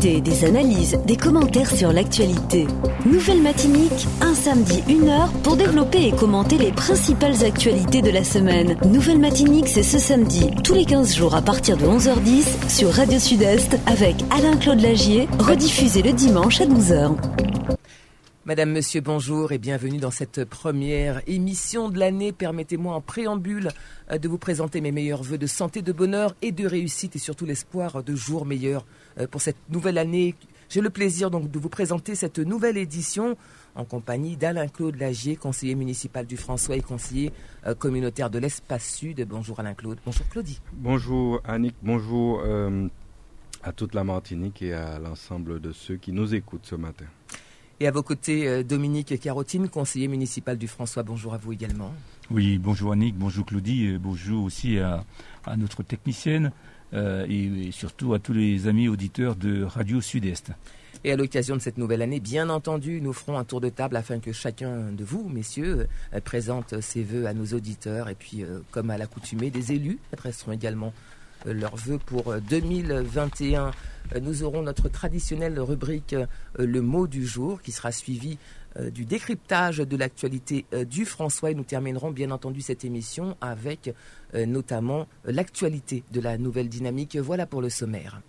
des analyses, des commentaires sur l'actualité. Nouvelle Matinique, un samedi, une heure pour développer et commenter les principales actualités de la semaine. Nouvelle Matinique, c'est ce samedi, tous les 15 jours à partir de 11h10 sur Radio Sud-Est avec Alain-Claude Lagier, rediffusé le dimanche à 12h. Madame, Monsieur, bonjour et bienvenue dans cette première émission de l'année. Permettez-moi en préambule euh, de vous présenter mes meilleurs voeux de santé, de bonheur et de réussite et surtout l'espoir de jours meilleurs pour cette nouvelle année. J'ai le plaisir donc de vous présenter cette nouvelle édition en compagnie d'Alain-Claude Lagier, conseiller municipal du François et conseiller euh, communautaire de l'Espace Sud. Bonjour Alain-Claude. Bonjour Claudie. Bonjour Annick. Bonjour à toute la Martinique et à l'ensemble de ceux qui nous écoutent ce matin. Et à vos côtés, euh, Dominique Carotine, conseiller municipal du François. Bonjour à vous également. Oui, bonjour Annick, bonjour Claudie, bonjour aussi à, notre technicienne euh, et, surtout à tous les amis auditeurs de Radio Sud-Est. Et à l'occasion de cette nouvelle année, bien entendu, nous ferons un tour de table afin que chacun de vous, messieurs, euh, présente ses voeux à nos auditeurs. Et puis, comme à l'accoutumée, des élus adresseront également leurs vœux pour 2021. Euh, nous aurons notre traditionnelle rubrique euh, Le mot du jour qui sera suivi euh, du décryptage de l'actualité du François et nous terminerons bien entendu cette émission avec notamment l'actualité de la nouvelle dynamique. Voilà pour le sommaire.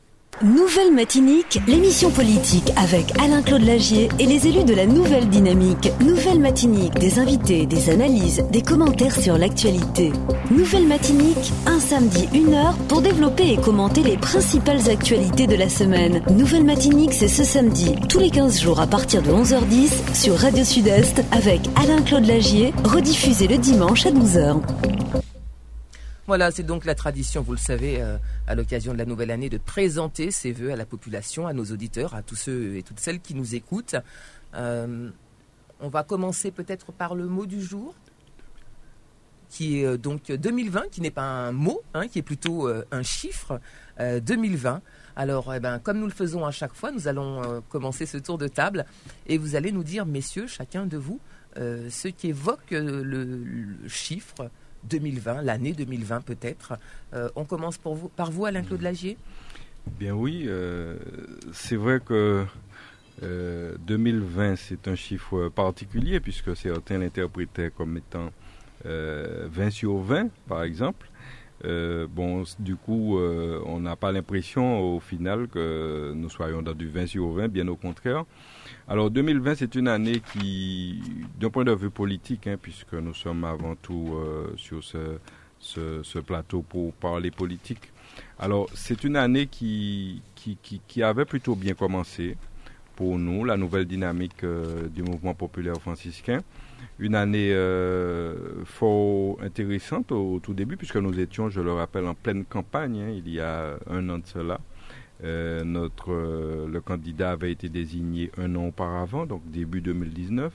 Nouvelle Matinique, l'émission politique avec Alain-Claude Lagier et les élus de la Nouvelle Dynamique. Nouvelle Matinique, des invités, des analyses, des commentaires sur l'actualité. Nouvelle Matinique, un samedi, une heure pour développer et commenter les principales actualités de la semaine. Nouvelle Matinique, c'est ce samedi, tous les 15 jours à partir de 11h10 sur Radio Sud-Est avec Alain-Claude Lagier, rediffusé le dimanche à 12h. Voilà, c'est donc la tradition, vous le savez, euh, à l'occasion de la nouvelle année, de présenter ses voeux à la population, à nos auditeurs, à tous ceux et toutes celles qui nous écoutent. Euh, on va commencer peut-être par le mot du jour, qui est euh, donc 2020, qui n'est pas un mot, hein, qui est plutôt un chiffre, 2020. Alors, eh ben, comme nous le faisons à chaque fois, nous allons commencer ce tour de table et vous allez nous dire, messieurs, chacun de vous, ce qui évoque le chiffre 2020, l'année 2020 peut-être. Euh, on commence pour vous, par vous, Alain-Claude Lagier? Bien oui, euh, c'est vrai que 2020, euh, c'est un chiffre particulier puisque certains l'interprétaient comme étant 20 sur 20, par exemple. Bon, du coup, on n'a pas l'impression au final que nous soyons dans du 20 sur 20, bien au contraire. Alors 2020, c'est une année qui, d'un point de vue politique, hein, puisque nous sommes avant tout euh, sur ce, ce, plateau pour parler politique, alors c'est une année qui, qui, qui, avait plutôt bien commencé pour nous, la nouvelle dynamique euh, du mouvement populaire franciscain. Une année euh, fort intéressante au, tout début, puisque nous étions, je le rappelle, en pleine campagne, hein, il y a un an de cela. Euh, notre, le candidat avait été désigné un an auparavant, donc début 2019.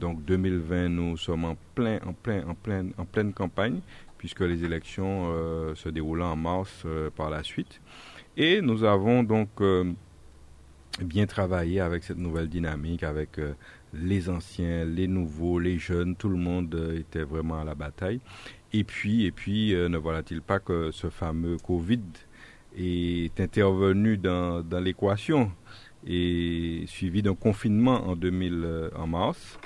Donc 2020, nous sommes en plein, en plein, en pleine, en pleine campagne, puisque les élections euh, se déroulent en mars par la suite. Et nous avons donc bien travaillé avec cette nouvelle dynamique, avec les anciens, les nouveaux, les jeunes, tout le monde était vraiment à la bataille. Et puis, et puis, ne voilà-t-il pas que ce fameux Covid est intervenu dans, l'équation et suivi d'un confinement en 2000 euh, mars,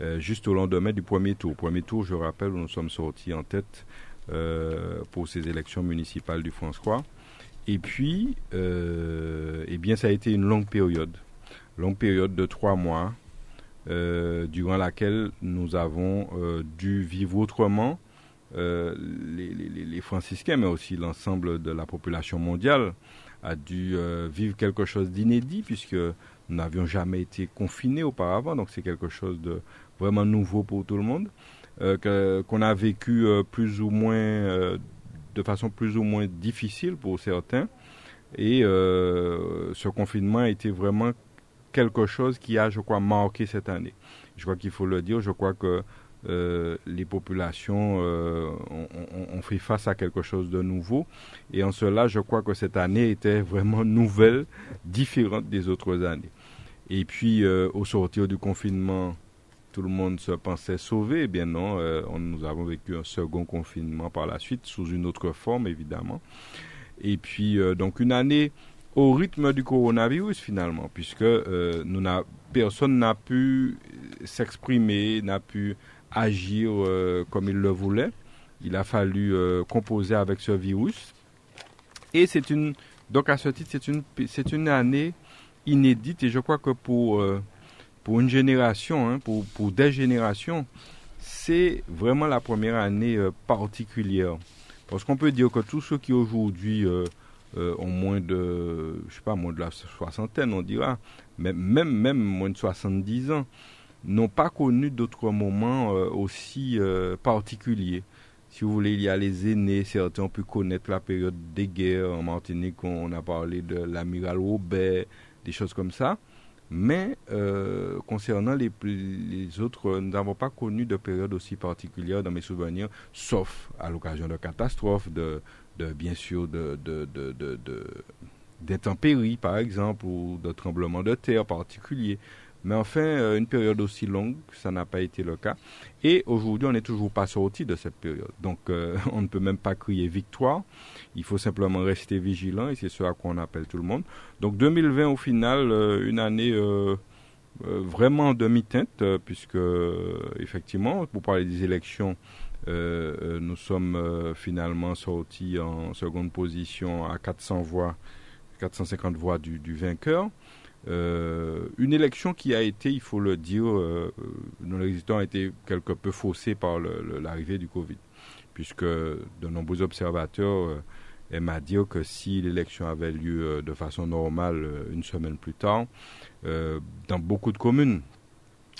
euh, juste au lendemain du premier tour. Premier tour, je rappelle, où nous sommes sortis en tête euh, pour ces élections municipales du François. Et puis, eh bien, ça a été une longue période, longue période de trois mois, durant laquelle nous avons dû vivre autrement euh, les, franciscains, mais aussi l'ensemble de la population mondiale, a dû euh, vivre quelque chose d'inédit puisque nous n'avions jamais été confinés auparavant, donc c'est quelque chose de vraiment nouveau pour tout le monde, euh, qu'on a vécu plus ou moins, de façon plus ou moins difficile pour certains. Et ce confinement a été vraiment quelque chose qui a, je crois, marqué cette année. Je crois qu'il faut le dire, je crois que euh, les populations euh, ont, fait face à quelque chose de nouveau. Et en cela, je crois que cette année était vraiment nouvelle, différente des autres années. Et puis, euh, au sortir du confinement, tout le monde se pensait sauvé. Eh bien non, nous avons vécu un second confinement par la suite, sous une autre forme, évidemment. Et puis, donc, une année au rythme du coronavirus finalement, puisque nous personne n'a pu s'exprimer, n'a pu agir comme il le voulait. Il a fallu composer avec ce virus. Et c'est une, donc à ce titre, c'est une, une année inédite et je crois que pour, pour une génération, hein, pour, pour des générations, c'est vraiment la première année particulière. Parce qu'on peut dire que tous ceux qui aujourd'hui euh, euh, ont moins de, je sais pas, moins de la soixantaine, on dira, même, même, même moins de 70 ans, n'ont pas connu d'autres moments euh, aussi particuliers. Si vous voulez, il y a les aînés, certains ont pu connaître la période des guerres en Martinique, on a parlé de l'amiral Robert, des choses comme ça. Mais euh, concernant les, les autres, nous n'avons pas connu de période aussi particulière dans mes souvenirs, sauf à l'occasion de catastrophes, de, de bien sûr de, de, de d'intempéries par exemple, ou de tremblements de terre particuliers. Mais enfin, euh, une période aussi longue, ça n'a pas été le cas. Et aujourd'hui, on n'est toujours pas sorti de cette période. Donc, euh, on ne peut même pas crier victoire. Il faut simplement rester vigilant et c'est ce à quoi on appelle tout le monde. Donc, 2020, au final, euh, une année vraiment demi-teinte, puisque, effectivement, pour parler des élections, nous sommes finalement sortis en seconde position à 400 voix, 450 voix du vainqueur. Euh, une élection qui a été, il faut le dire, euh, nos résultats ont été quelque peu faussés par l'arrivée du Covid, puisque de nombreux observateurs euh, aiment dire que si l'élection avait lieu de façon normale une semaine plus tard, dans beaucoup de communes,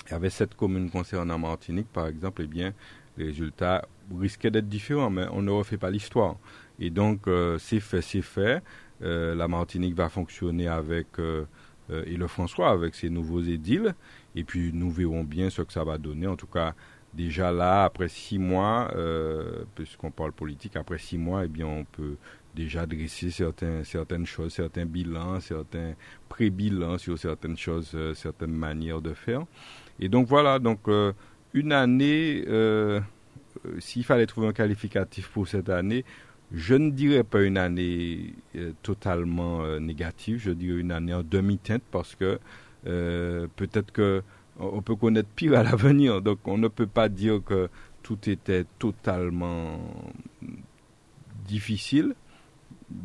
il y avait sept communes concernant Martinique, par exemple, eh bien, les résultats risquaient d'être différents, mais on ne refait pas l'histoire. Et donc, c'est fait, c'est fait. la Martinique va fonctionner avec euh, et le François avec ses nouveaux édiles. Et puis nous verrons bien ce que ça va donner. En tout cas, déjà là, après six mois, euh, puisqu'on parle politique, après six mois, eh bien, on peut déjà dresser certaines choses, certains bilans, certains pré-bilans sur certaines choses, euh, certaines manières de faire. Et donc voilà, donc une année, s'il fallait trouver un qualificatif pour cette année, je ne dirais pas une année euh, totalement euh, négative, je dirais une année en demi-teinte parce que euh, peut-être que on peut connaître pire à l'avenir. Donc on ne peut pas dire que tout était totalement difficile.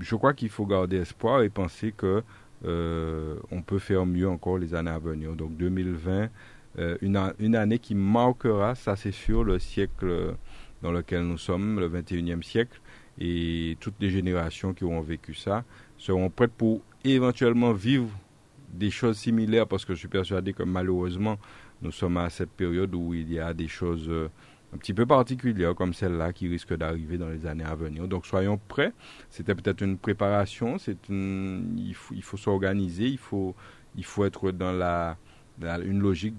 Je crois qu'il faut garder espoir et penser que on peut faire mieux encore les années à venir. Donc 2020, une, une, année qui marquera, ça c'est sûr, le siècle dans lequel nous sommes, le 21e siècle et toutes les générations qui auront vécu ça seront prêtes pour éventuellement vivre des choses similaires parce que je suis persuadé que malheureusement nous sommes à cette période où il y a des choses euh, un petit peu particulières comme celle-là qui risquent d'arriver dans les années à venir. Donc soyons prêts. C'était peut-être une préparation, c'est il faut, il faut s'organiser, il faut, il faut être dans la, une logique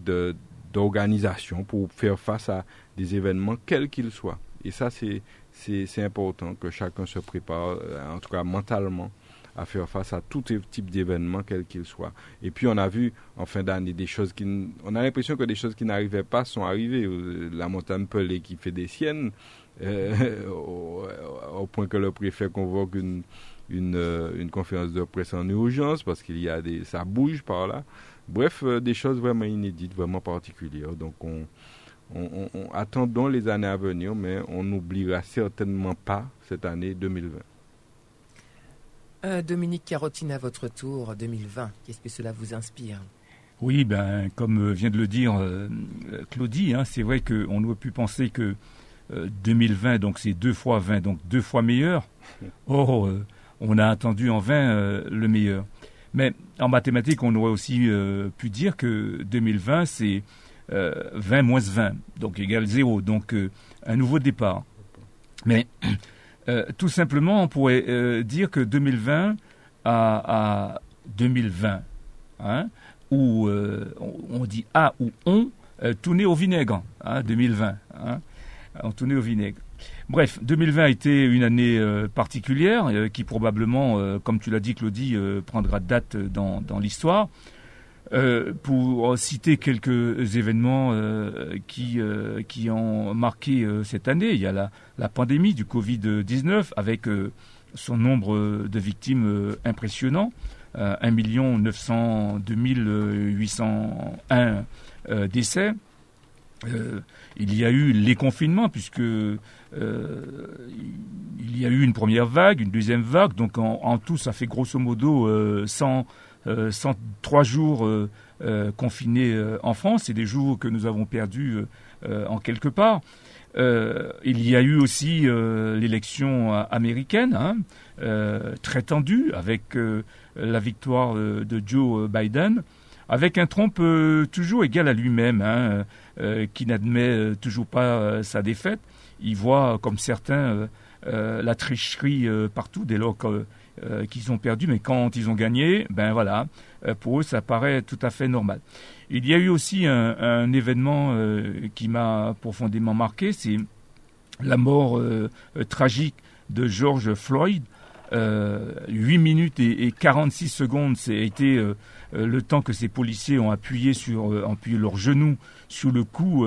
d'organisation pour faire face à des événements quels qu'ils soient. Et ça, c'est, important que chacun se prépare, euh, en tout cas mentalement, à faire face à tout type d'événement, quel qu'il soit. Et puis on a vu en fin d'année des choses qui... On a l'impression que des choses qui n'arrivaient pas sont arrivées. Euh, la montagne Pelé qui fait des siennes, euh, au, point que le préfet convoque une, une, une, conférence de presse en urgence parce qu'il y a des... ça bouge par là. Bref, des choses vraiment inédites, vraiment particulières. Donc on on, attendons les années à venir, mais on n'oubliera certainement pas cette année 2020. Euh, Dominique Carotine, à votre tour, 2020, qu'est-ce que cela vous inspire? Oui, ben, comme vient de le dire euh, Claudie, hein, c'est vrai qu'on aurait pu penser que 2020, euh, donc c'est deux fois 20, donc deux fois meilleur. Or, on a attendu en 20 le meilleur. Mais en mathématiques, on aurait aussi pu dire que 2020, c'est 20 euh, moins 20, donc égale 0, donc euh, un nouveau départ. Mais euh, tout simplement, on pourrait dire que 2020 à, 2020, hein, où on, dit A ou on, tourner au vinaigre, hein, 2020, hein, on tournait au vinaigre. Bref, 2020 a été une année particulière qui probablement, comme tu l'as dit Claudie, prendra date dans, l'histoire. Euh, pour citer quelques événements euh, qui, euh, qui ont marqué cette année, il y a la, pandémie du Covid-19 avec son nombre de victimes impressionnant. 1 900 801 décès. il y a eu les confinements puisque il y a eu une première vague, une deuxième vague, donc en, tout ça fait grosso modo 100, 103 jours confinés en France. C'est des jours que nous avons perdus en quelque part. Euh, il y a eu aussi euh, l'élection américaine, hein, euh, très tendue, avec la victoire de Joe Biden, avec un Trump toujours égal à lui-même, hein, qui n'admet toujours pas sa défaite. Il voit, comme certains, la tricherie partout dès lors qu'ils ont perdu, mais quand ils ont gagné, ben voilà, pour eux, ça paraît tout à fait normal. Il y a eu aussi un, événement euh, qui m'a profondément marqué, c'est la mort euh, euh, tragique de George Floyd. 8 minutes et, 46 secondes, été le temps que ces policiers ont appuyé sur, appuyé leurs genoux sur le cou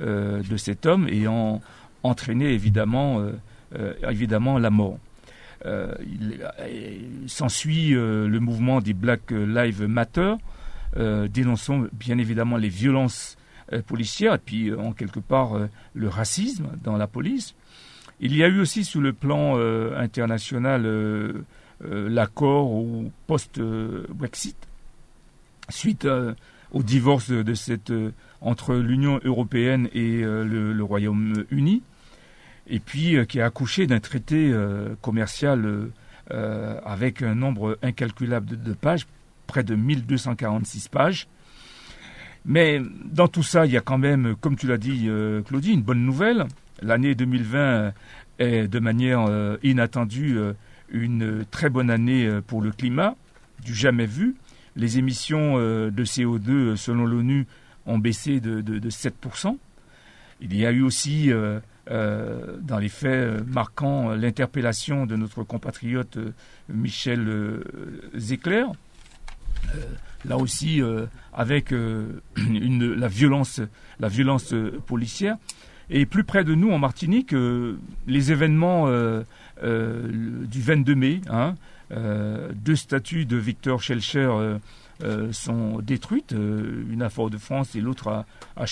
de cet homme et ont entraîné évidemment, évidemment la mort. il s'ensuit le mouvement des Black Lives Matter, euh, dénonçons bien évidemment les violences euh, policières et puis euh, en quelque part le racisme dans la police. Il y a eu aussi sur le plan international l'accord au post-Brexit suite au divorce de cette entre l'Union européenne et le, Royaume-Uni, et puis qui a accouché d'un traité commercial avec un nombre incalculable de pages, près de 1246 pages. Mais dans tout ça, il y a quand même, comme tu l'as dit, euh, Claudie, une bonne nouvelle. L'année 2020 est de manière euh, inattendue euh, une très bonne année pour le climat, du jamais vu. Les émissions de CO2, selon l'ONU, ont baissé de, 7%. Il y a eu aussi, dans les faits marquants, l'interpellation de notre compatriote Michel Zecler, euh, là aussi euh, avec euh, la violence, la violence policière. Et plus près de nous, en Martinique, les événements du 22 mai, hein, deux statues de Victor Schellcher sont détruites, une à Fort-de-France et l'autre à, à.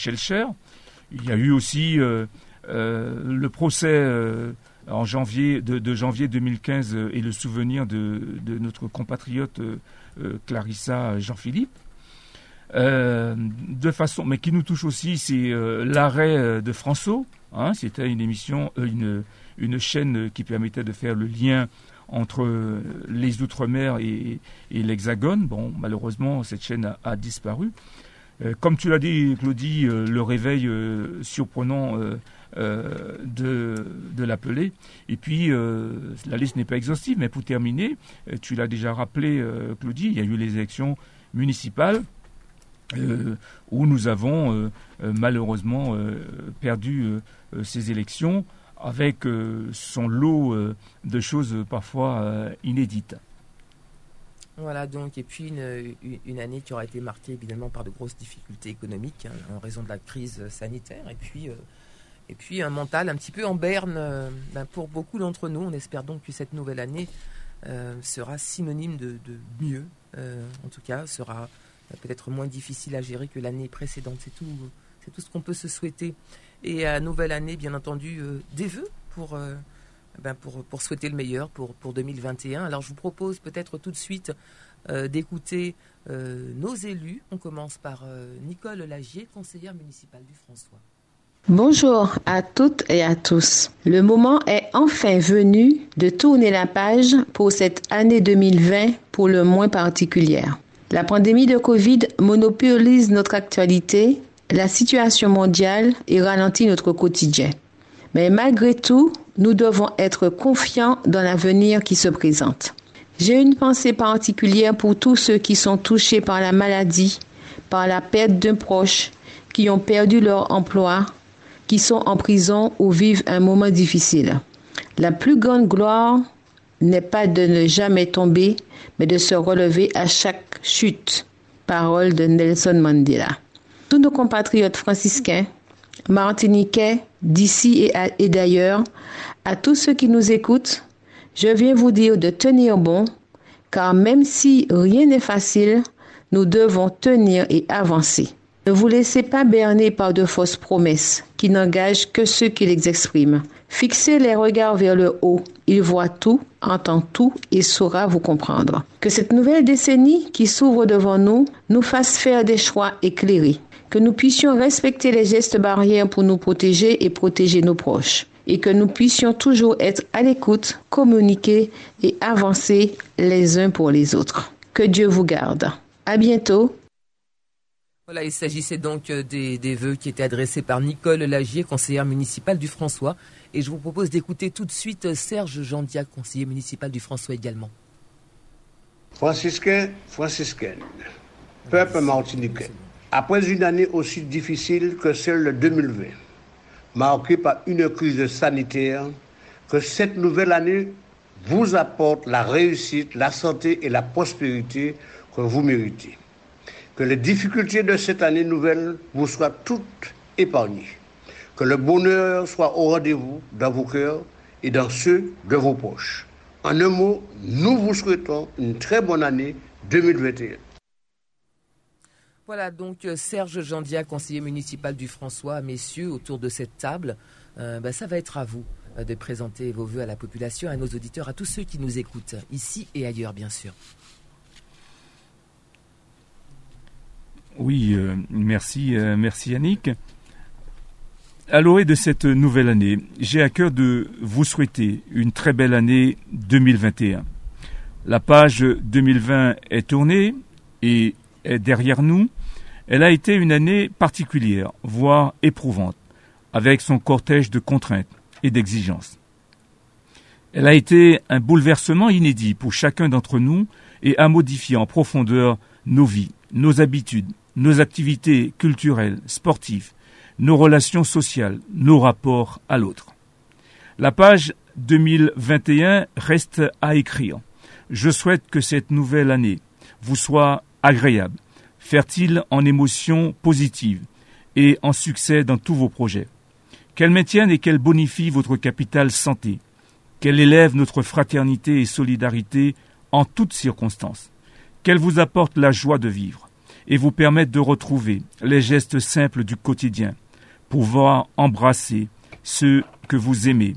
Il y a eu aussi le procès en janvier, de, janvier 2015 et le souvenir de, notre compatriote euh, Clarissa Jean-Philippe. Euh, de façon, mais qui nous touche aussi, c'est euh, l'arrêt de François. Hein, C'était une émission, une chaîne qui permettait de faire le lien entre les Outre-mer et, l'Hexagone. Bon, malheureusement, cette chaîne a, disparu. comme tu l'as dit, Claudie, le réveil surprenant euh, de, l'appeler. Et puis, euh, la liste n'est pas exhaustive, mais pour terminer, euh, tu l'as déjà rappelé, Claudie, il y a eu les élections municipales. où nous avons malheureusement perdu ces élections avec son lot de choses parfois inédites. Voilà donc, et puis une, une, année qui aura été marquée évidemment par de grosses difficultés économiques hein, en raison de la crise sanitaire, et puis et puis un mental un petit peu en berne euh, ben, pour beaucoup d'entre nous. On espère donc que cette nouvelle année euh, sera synonyme de, mieux, euh, en tout cas sera peut-être moins difficile à gérer que l'année précédente. C'est tout, c'est tout ce qu'on peut se souhaiter. Et à nouvelle année, bien entendu, des vœux pour, ben, pour, pour, souhaiter le meilleur pour, pour 2021. Alors je vous propose peut-être tout de suite d'écouter nos élus. On commence par Nicole Lagier, conseillère municipale du François. Bonjour à toutes et à tous. Le moment est enfin venu de tourner la page pour cette année 2020 pour le moins particulière. La pandémie de Covid monopolise notre actualité, la situation mondiale et ralentit notre quotidien. Mais malgré tout, nous devons être confiants dans l'avenir qui se présente. J'ai une pensée particulière pour tous ceux qui sont touchés par la maladie, par la perte d'un proche, qui ont perdu leur emploi, qui sont en prison ou vivent un moment difficile. La plus grande gloire n'est pas de ne jamais tomber, mais de se relever à chaque chute. Parole de Nelson Mandela. Tous nos compatriotes franciscains, martiniquais, d'ici et, d'ailleurs, à tous ceux qui nous écoutent, je viens vous dire de tenir bon, car même si rien n'est facile, nous devons tenir et avancer. Ne vous laissez pas berner par de fausses promesses qui n'engagent que ceux qui les expriment. Fixez les regards vers le haut. Il voit tout, entend tout et saura vous comprendre. Que cette nouvelle décennie qui s'ouvre devant nous nous fasse faire des choix éclairés. Que nous puissions respecter les gestes barrières pour nous protéger et protéger nos proches. Et que nous puissions toujours être à l'écoute, communiquer et avancer les uns pour les autres. Que Dieu vous garde. À bientôt. Voilà, il s'agissait donc euh, des, des vœux qui étaient adressés par Nicole Lagier, conseillère municipale du François. Et je vous propose d'écouter tout de suite euh, Serge Jandia, conseiller municipal du François également. Franciscain, franciscaine, peuple martiniquais, après une année aussi difficile que celle de 2020, marquée par une crise sanitaire, que cette nouvelle année vous apporte la réussite, la santé et la prospérité que vous méritez. Que les difficultés de cette année nouvelle vous soient toutes épargnées. Que le bonheur soit au rendez-vous dans vos cœurs et dans ceux de vos poches. En un mot, nous vous souhaitons une très bonne année 2021. Voilà donc euh, Serge Jandia, conseiller municipal du François. Messieurs, autour de cette table, euh, bah, ça va être à vous euh, de présenter vos voeux à la population, à nos auditeurs, à tous ceux qui nous écoutent, ici et ailleurs, bien sûr. Oui, euh, merci, euh, merci Yannick. À l'orée de cette nouvelle année, j'ai à cœur de vous souhaiter une très belle année 2021. La page 2020 est tournée et est derrière nous. Elle a été une année particulière, voire éprouvante, avec son cortège de contraintes et d'exigences. Elle a été un bouleversement inédit pour chacun d'entre nous et a modifié en profondeur nos vies, nos habitudes, nos activités culturelles, sportives, nos relations sociales, nos rapports à l'autre. La page 2021 reste à écrire. Je souhaite que cette nouvelle année vous soit agréable, fertile en émotions positives et en succès dans tous vos projets. Qu'elle maintienne et qu'elle bonifie votre capital santé, qu'elle élève notre fraternité et solidarité en toutes circonstances, qu'elle vous apporte la joie de vivre et vous permette de retrouver les gestes simples du quotidien, pouvoir embrasser ceux que vous aimez,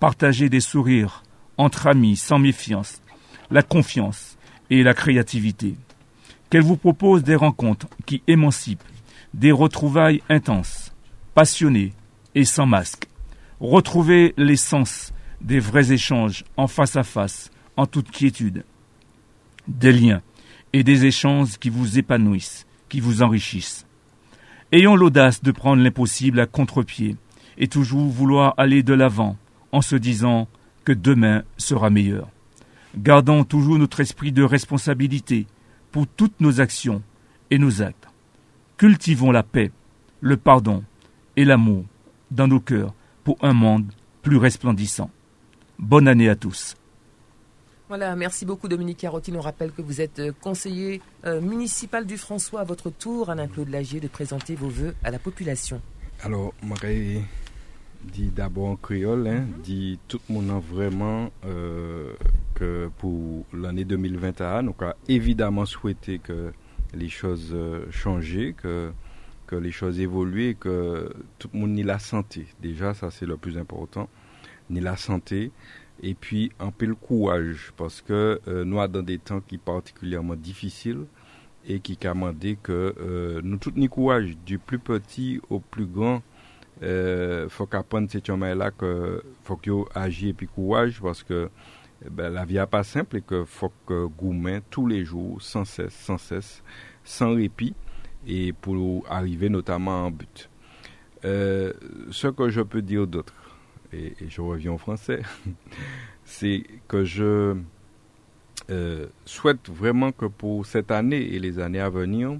partager des sourires entre amis sans méfiance, la confiance et la créativité. Qu'elle vous propose des rencontres qui émancipent, des retrouvailles intenses, passionnées et sans masque. Retrouvez l'essence des vrais échanges en face à face, en toute quiétude. Des liens et des échanges qui vous épanouissent, qui vous enrichissent. Ayons l'audace de prendre l'impossible à contre-pied et toujours vouloir aller de l'avant en se disant que demain sera meilleur. Gardons toujours notre esprit de responsabilité pour toutes nos actions et nos actes. Cultivons la paix, le pardon et l'amour dans nos cœurs pour un monde plus resplendissant. Bonne année à tous. Voilà, merci beaucoup Dominique Carotine. On rappelle que vous êtes euh, conseiller euh, municipal du François. À votre tour, Alain-Claude Lagier, de présenter vos voeux à la population. Alors, je dit d'abord en créole, hein, dit tout le monde vraiment euh, que pour l'année 2021, nous avons évidemment souhaité que les choses euh, changent, que, que les choses évoluent, que tout le monde ni la santé. Déjà, ça c'est le plus important, ni la santé. Et puis un peu le courage, parce que euh, nous dans des temps qui sont particulièrement difficiles et qui commandent que euh, nous tous ni courage, du plus petit au plus grand, euh, faut qu'apprendre cette là que faut qu'il agisse et puis courage parce que ben, la vie n'est pas simple et que faut que gourmet tous les jours sans cesse sans cesse sans répit et pour arriver notamment en but. Euh, ce que je peux dire d'autre et, je reviens en français c'est que je euh, souhaite vraiment que pour cette année et les années à venir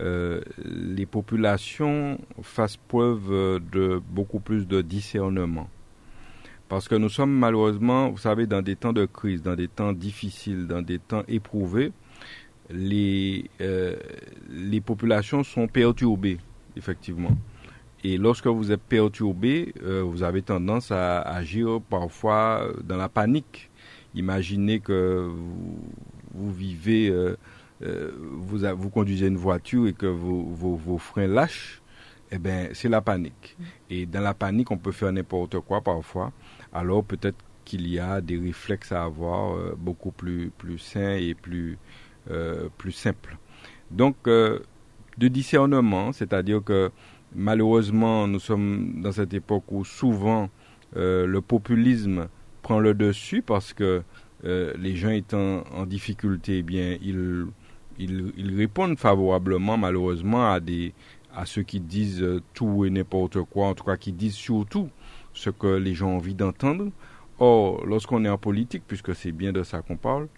euh, les populations fassent preuve de beaucoup plus de discernement. Parce que nous sommes malheureusement, vous savez, dans des temps de crise, dans des temps difficiles, dans des temps éprouvés, les, euh, les populations sont perturbées, effectivement. Et lorsque vous êtes perturbé, euh, vous avez tendance à agir parfois dans la panique. Imaginez que vous, vous vivez, vous, vous conduisez une voiture et que vos, freins lâchent, eh bien, c'est la panique. Et dans la panique, on peut faire n'importe quoi parfois. Alors peut-être qu'il y a des réflexes à avoir beaucoup plus, plus sains et plus, plus simples. Donc, de discernement, c'est-à-dire que malheureusement, nous sommes dans cette époque où souvent euh, le populisme prend le dessus parce que euh, les gens étant en difficulté, eh bien, ils, répondent favorablement, malheureusement, à, des, à ceux qui disent tout et n'importe quoi, en tout cas qui disent surtout ce que les gens ont envie d'entendre. Or, lorsqu'on est en politique, puisque c'est bien de ça qu'on parle,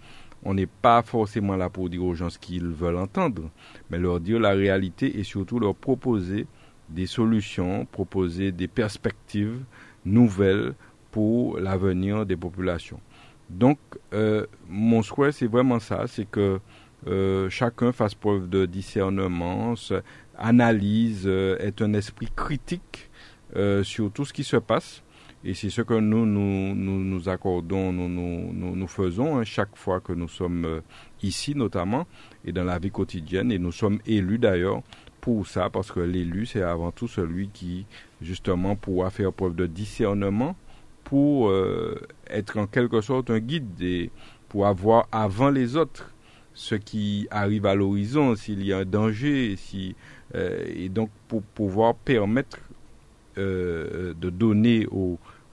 on n'est pas forcément là pour dire aux gens ce qu'ils veulent entendre, mais leur dire la réalité et surtout leur proposer des solutions, proposer des perspectives nouvelles pour l'avenir des populations. Donc, euh, mon souhait, c'est vraiment ça, c'est que euh, chacun fasse preuve de discernement, analyse, euh, est un esprit critique sur tout ce qui se passe et c'est ce que nous nous, nous, accordons, nous, nous, nous faisons hein, chaque fois que nous sommes euh, ici notamment et dans la vie quotidienne. Et nous sommes élus d'ailleurs pour ça, parce que l'élu, c'est avant tout celui qui, justement, pourra faire preuve de discernement pour euh, être en quelque sorte un guide et pour avoir avant les autres ce qui arrive à l'horizon, s'il y a un danger, si, euh, et donc pour pouvoir permettre de donner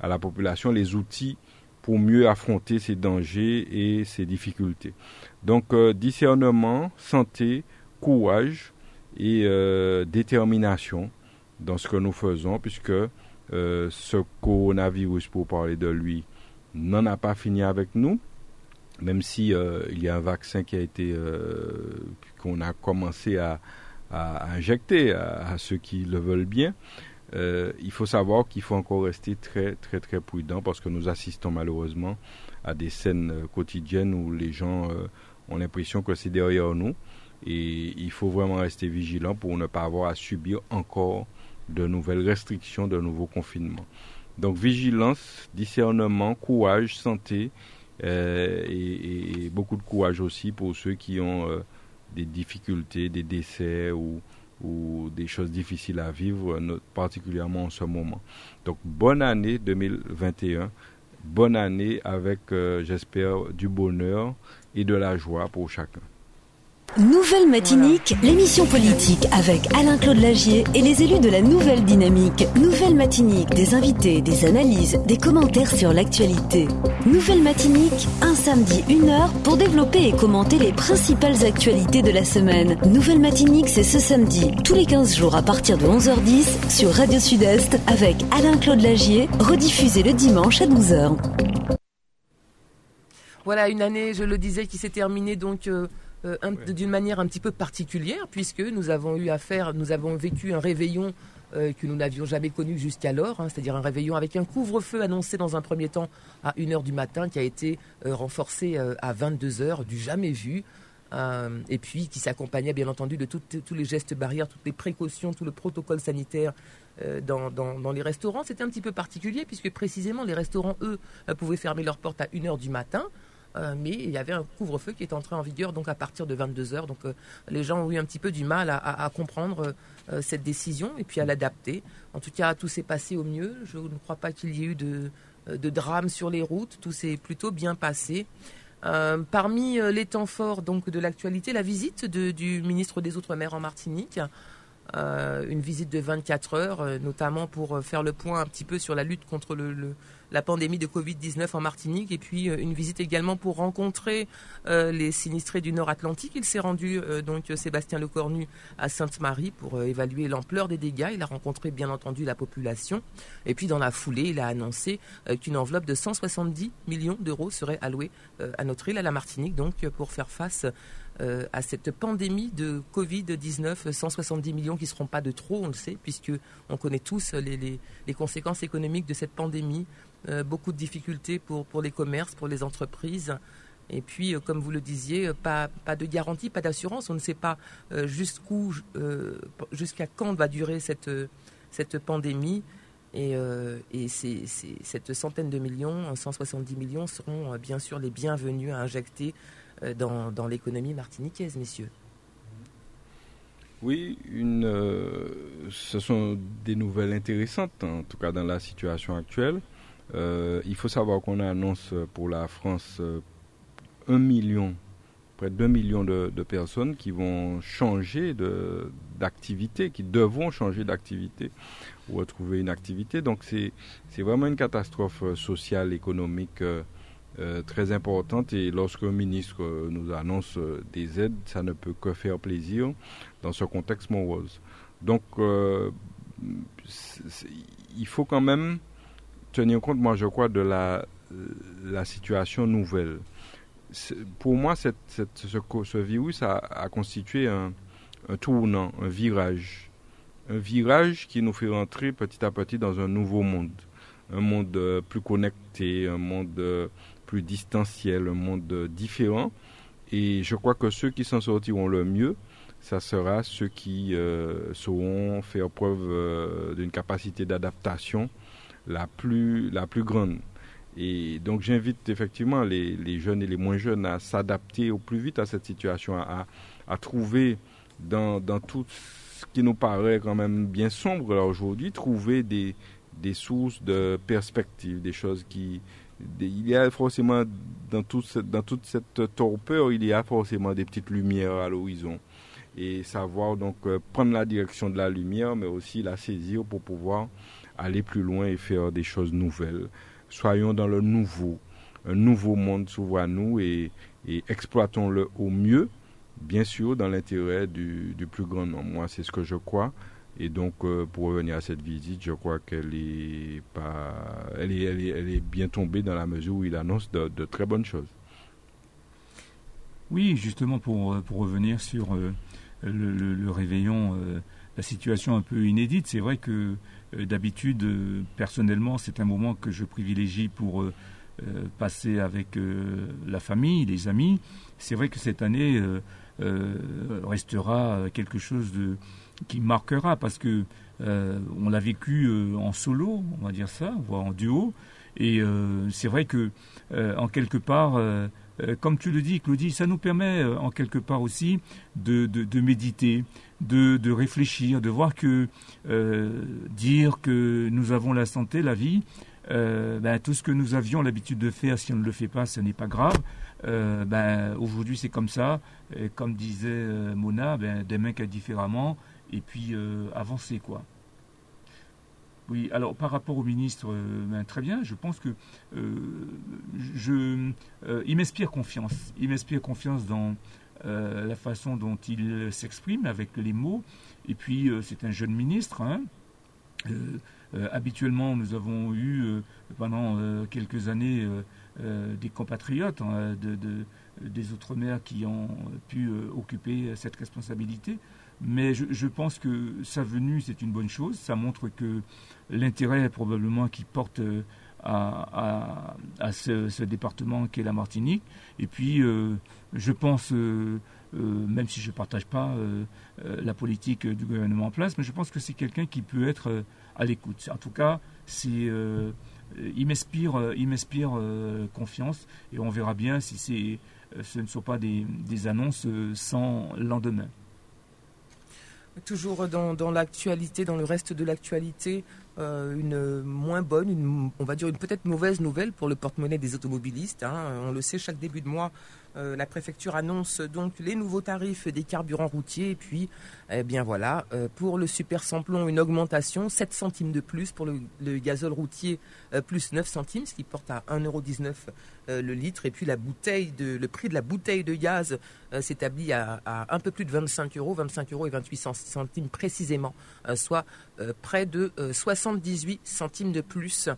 à la population les outils pour mieux affronter ces dangers et ces difficultés. Donc euh, discernement, santé, courage et euh, détermination dans ce que nous faisons, puisque euh, ce coronavirus, pour parler de lui, n'en a pas fini avec nous, même si il y a un vaccin qui a été qu'on a commencé à, injecter à, ceux qui le veulent bien. Euh, il faut savoir qu'il faut encore rester très très très prudent parce que nous assistons malheureusement à des scènes euh, quotidiennes où les gens euh, ont l'impression que c'est derrière nous et il faut vraiment rester vigilant pour ne pas avoir à subir encore de nouvelles restrictions, de nouveaux confinements. Donc vigilance, discernement, courage, santé et, beaucoup de courage aussi pour ceux qui ont des difficultés, des décès ou ou des choses difficiles à vivre, particulièrement en ce moment. Donc bonne année 2021, bonne année avec, euh, j'espère, du bonheur et de la joie pour chacun. Nouvelle Matinique, l'émission politique avec Alain-Claude Lagier et les élus de la Nouvelle Dynamique. Nouvelle Matinique, des invités, des analyses, des commentaires sur l'actualité. Nouvelle Matinique, un samedi, une heure pour développer et commenter les principales actualités de la semaine. Nouvelle Matinique, c'est ce samedi, tous les 15 jours à partir de 11h10 sur Radio Sud-Est avec Alain-Claude Lagier, rediffusé le dimanche à 12h. Voilà une année, je le disais, qui s'est terminée donc... Euh, euh, d'une manière un petit peu particulière, puisque nous avons eu affaire, nous avons vécu un réveillon euh, que nous n'avions jamais connu jusqu'alors, hein, c'est-à-dire un réveillon avec un couvre-feu annoncé dans un premier temps à 1h du matin, qui a été euh, renforcé à 22h, du jamais vu. et puis qui s'accompagnait bien entendu de tous les gestes barrières, toutes les précautions, tout le protocole sanitaire dans, dans, les restaurants. C'était un petit peu particulier puisque précisément les restaurants, eux, pouvaient fermer leurs portes à 1h du matin. Euh, mais il y avait un couvre-feu qui est entré en vigueur donc à partir de 22 heures. Donc euh, les gens ont eu un petit peu du mal à, comprendre euh, cette décision et puis à l'adapter. En tout cas, tout s'est passé au mieux. Je ne crois pas qu'il y ait eu de, drame sur les routes. Tout s'est plutôt bien passé. parmi les temps forts donc de l'actualité, la visite du ministre des Outre-mer en Martinique. une visite de 24 heures, notamment pour faire le point un petit peu sur la lutte contre le la pandémie de Covid-19 en Martinique et puis euh, une visite également pour rencontrer euh, les sinistrés du Nord-Atlantique. Il s'est rendu euh, donc Sébastien Lecornu à Sainte-Marie pour évaluer l'ampleur des dégâts. Il a rencontré bien entendu la population et puis dans la foulée, il a annoncé qu'une enveloppe de 170 millions d'euros serait allouée à notre île, à la Martinique, donc pour faire face à cette pandémie de Covid-19, 170 millions qui ne seront pas de trop, on le sait, puisque on connaît tous les conséquences économiques de cette pandémie, beaucoup de difficultés pour, pour les commerces, pour les entreprises. Et puis, euh, comme vous le disiez, euh, pas, pas de garantie, pas d'assurance. On ne sait pas jusqu'où, jusqu'à quand va durer cette, cette pandémie. Et, et cette centaine de millions, 170 millions, seront bien sûr les bienvenus à injecter dans, dans l'économie martiniquaise, messieurs. Oui, une, euh, ce sont des nouvelles intéressantes, en tout cas dans la situation actuelle. Euh, il faut savoir qu'on annonce pour la France euh, un million, près de 2 millions de, personnes qui vont changer d'activité, qui devront changer d'activité ou retrouver une activité. Donc c'est vraiment une catastrophe sociale, économique euh, très importante et lorsque le ministre euh, nous annonce euh, des aides, ça ne peut que faire plaisir dans ce contexte morose. Donc, il faut quand même tenir compte, moi je crois, de la, situation nouvelle. Pour moi, ce, virus a, constitué un, tournant, un virage. Un virage qui nous fait rentrer petit à petit dans un nouveau monde. Un monde plus connecté, un monde plus distanciel, un monde différent. Et je crois que ceux qui s'en sortiront le mieux, ça sera ceux qui euh, sauront faire preuve euh, d'une capacité d'adaptation la plus, la plus grande. Et donc j'invite effectivement les, les, jeunes et les moins jeunes à s'adapter au plus vite à cette situation, à, à trouver dans, dans, tout ce qui nous paraît quand même bien sombre aujourd'hui, trouver des, des sources de perspectives, des choses qui, il y a forcément, dans, dans toute cette torpeur, il y a forcément des petites lumières à l'horizon. Et savoir donc euh, prendre la direction de la lumière, mais aussi la saisir pour pouvoir aller plus loin et faire des choses nouvelles. Soyons dans le nouveau. Un nouveau monde s'ouvre à nous et, exploitons-le au mieux, bien sûr, dans l'intérêt du, plus grand nombre. Moi, c'est ce que je crois. Et donc, euh, pour revenir à cette visite, je crois qu'elle est, bien tombée dans la mesure où il annonce de, très bonnes choses. Oui, justement, pour, euh, revenir sur euh, le, réveillon, la situation un peu inédite, c'est vrai que d'habitude, personnellement, c'est un moment que je privilégie pour passer avec la famille, les amis. C'est vrai que cette année restera quelque chose qui marquera parce que euh, on l'a vécu euh, en solo, on va dire ça, voire en duo. Et euh, c'est vrai que en quelque part, comme tu le dis, Claudie, ça nous permet en quelque part aussi de, méditer, de, de, réfléchir, de voir que dire que nous avons la santé, la vie, ben, tout ce que nous avions l'habitude de faire, si on ne le fait pas, ce n'est pas grave. ben, aujourd'hui c'est comme ça. Comme disait Mona, ben, demain qu'à différemment et puis euh, avancer quoi. Oui, alors par rapport au ministre, euh, ben, très bien, je pense que euh, je, il m'inspire confiance. Il m'inspire confiance dans la façon dont il s'exprime avec les mots. Et puis c'est un jeune ministre. Hein. habituellement, nous avons eu pendant quelques années des compatriotes hein, de, des Outre-mer qui ont pu occuper cette responsabilité. Mais je, pense que sa venue, c'est une bonne chose. Ça montre que l'intérêt probablement qui porte euh, à, ce, département qu'est la Martinique. Et puis, euh, je pense, euh, même si je ne partage pas la politique du gouvernement en place, mais je pense que c'est quelqu'un qui peut être à l'écoute. En tout cas, c'est il m'inspire, il m'inspire confiance et on verra bien si c'est, ce ne sont pas des annonces sans lendemain. Toujours dans, l'actualité, dans le reste de l'actualité, euh, une moins bonne, on va dire une peut-être mauvaise nouvelle pour le porte-monnaie des automobilistes. Hein. On le sait, chaque début de mois, euh, la préfecture annonce donc les nouveaux tarifs des carburants routiers. Et puis, eh bien voilà, euh, pour le super samplon, une augmentation, 7 centimes de plus. Pour le, gazole routier, euh, plus 9 centimes, ce qui porte à 1,19€ le litre. Et puis la bouteille de, le prix de la bouteille de gaz s'établit à, un peu plus de 25 euros, 25 euros et 28 centimes précisément, soit près de 78 centimes de plus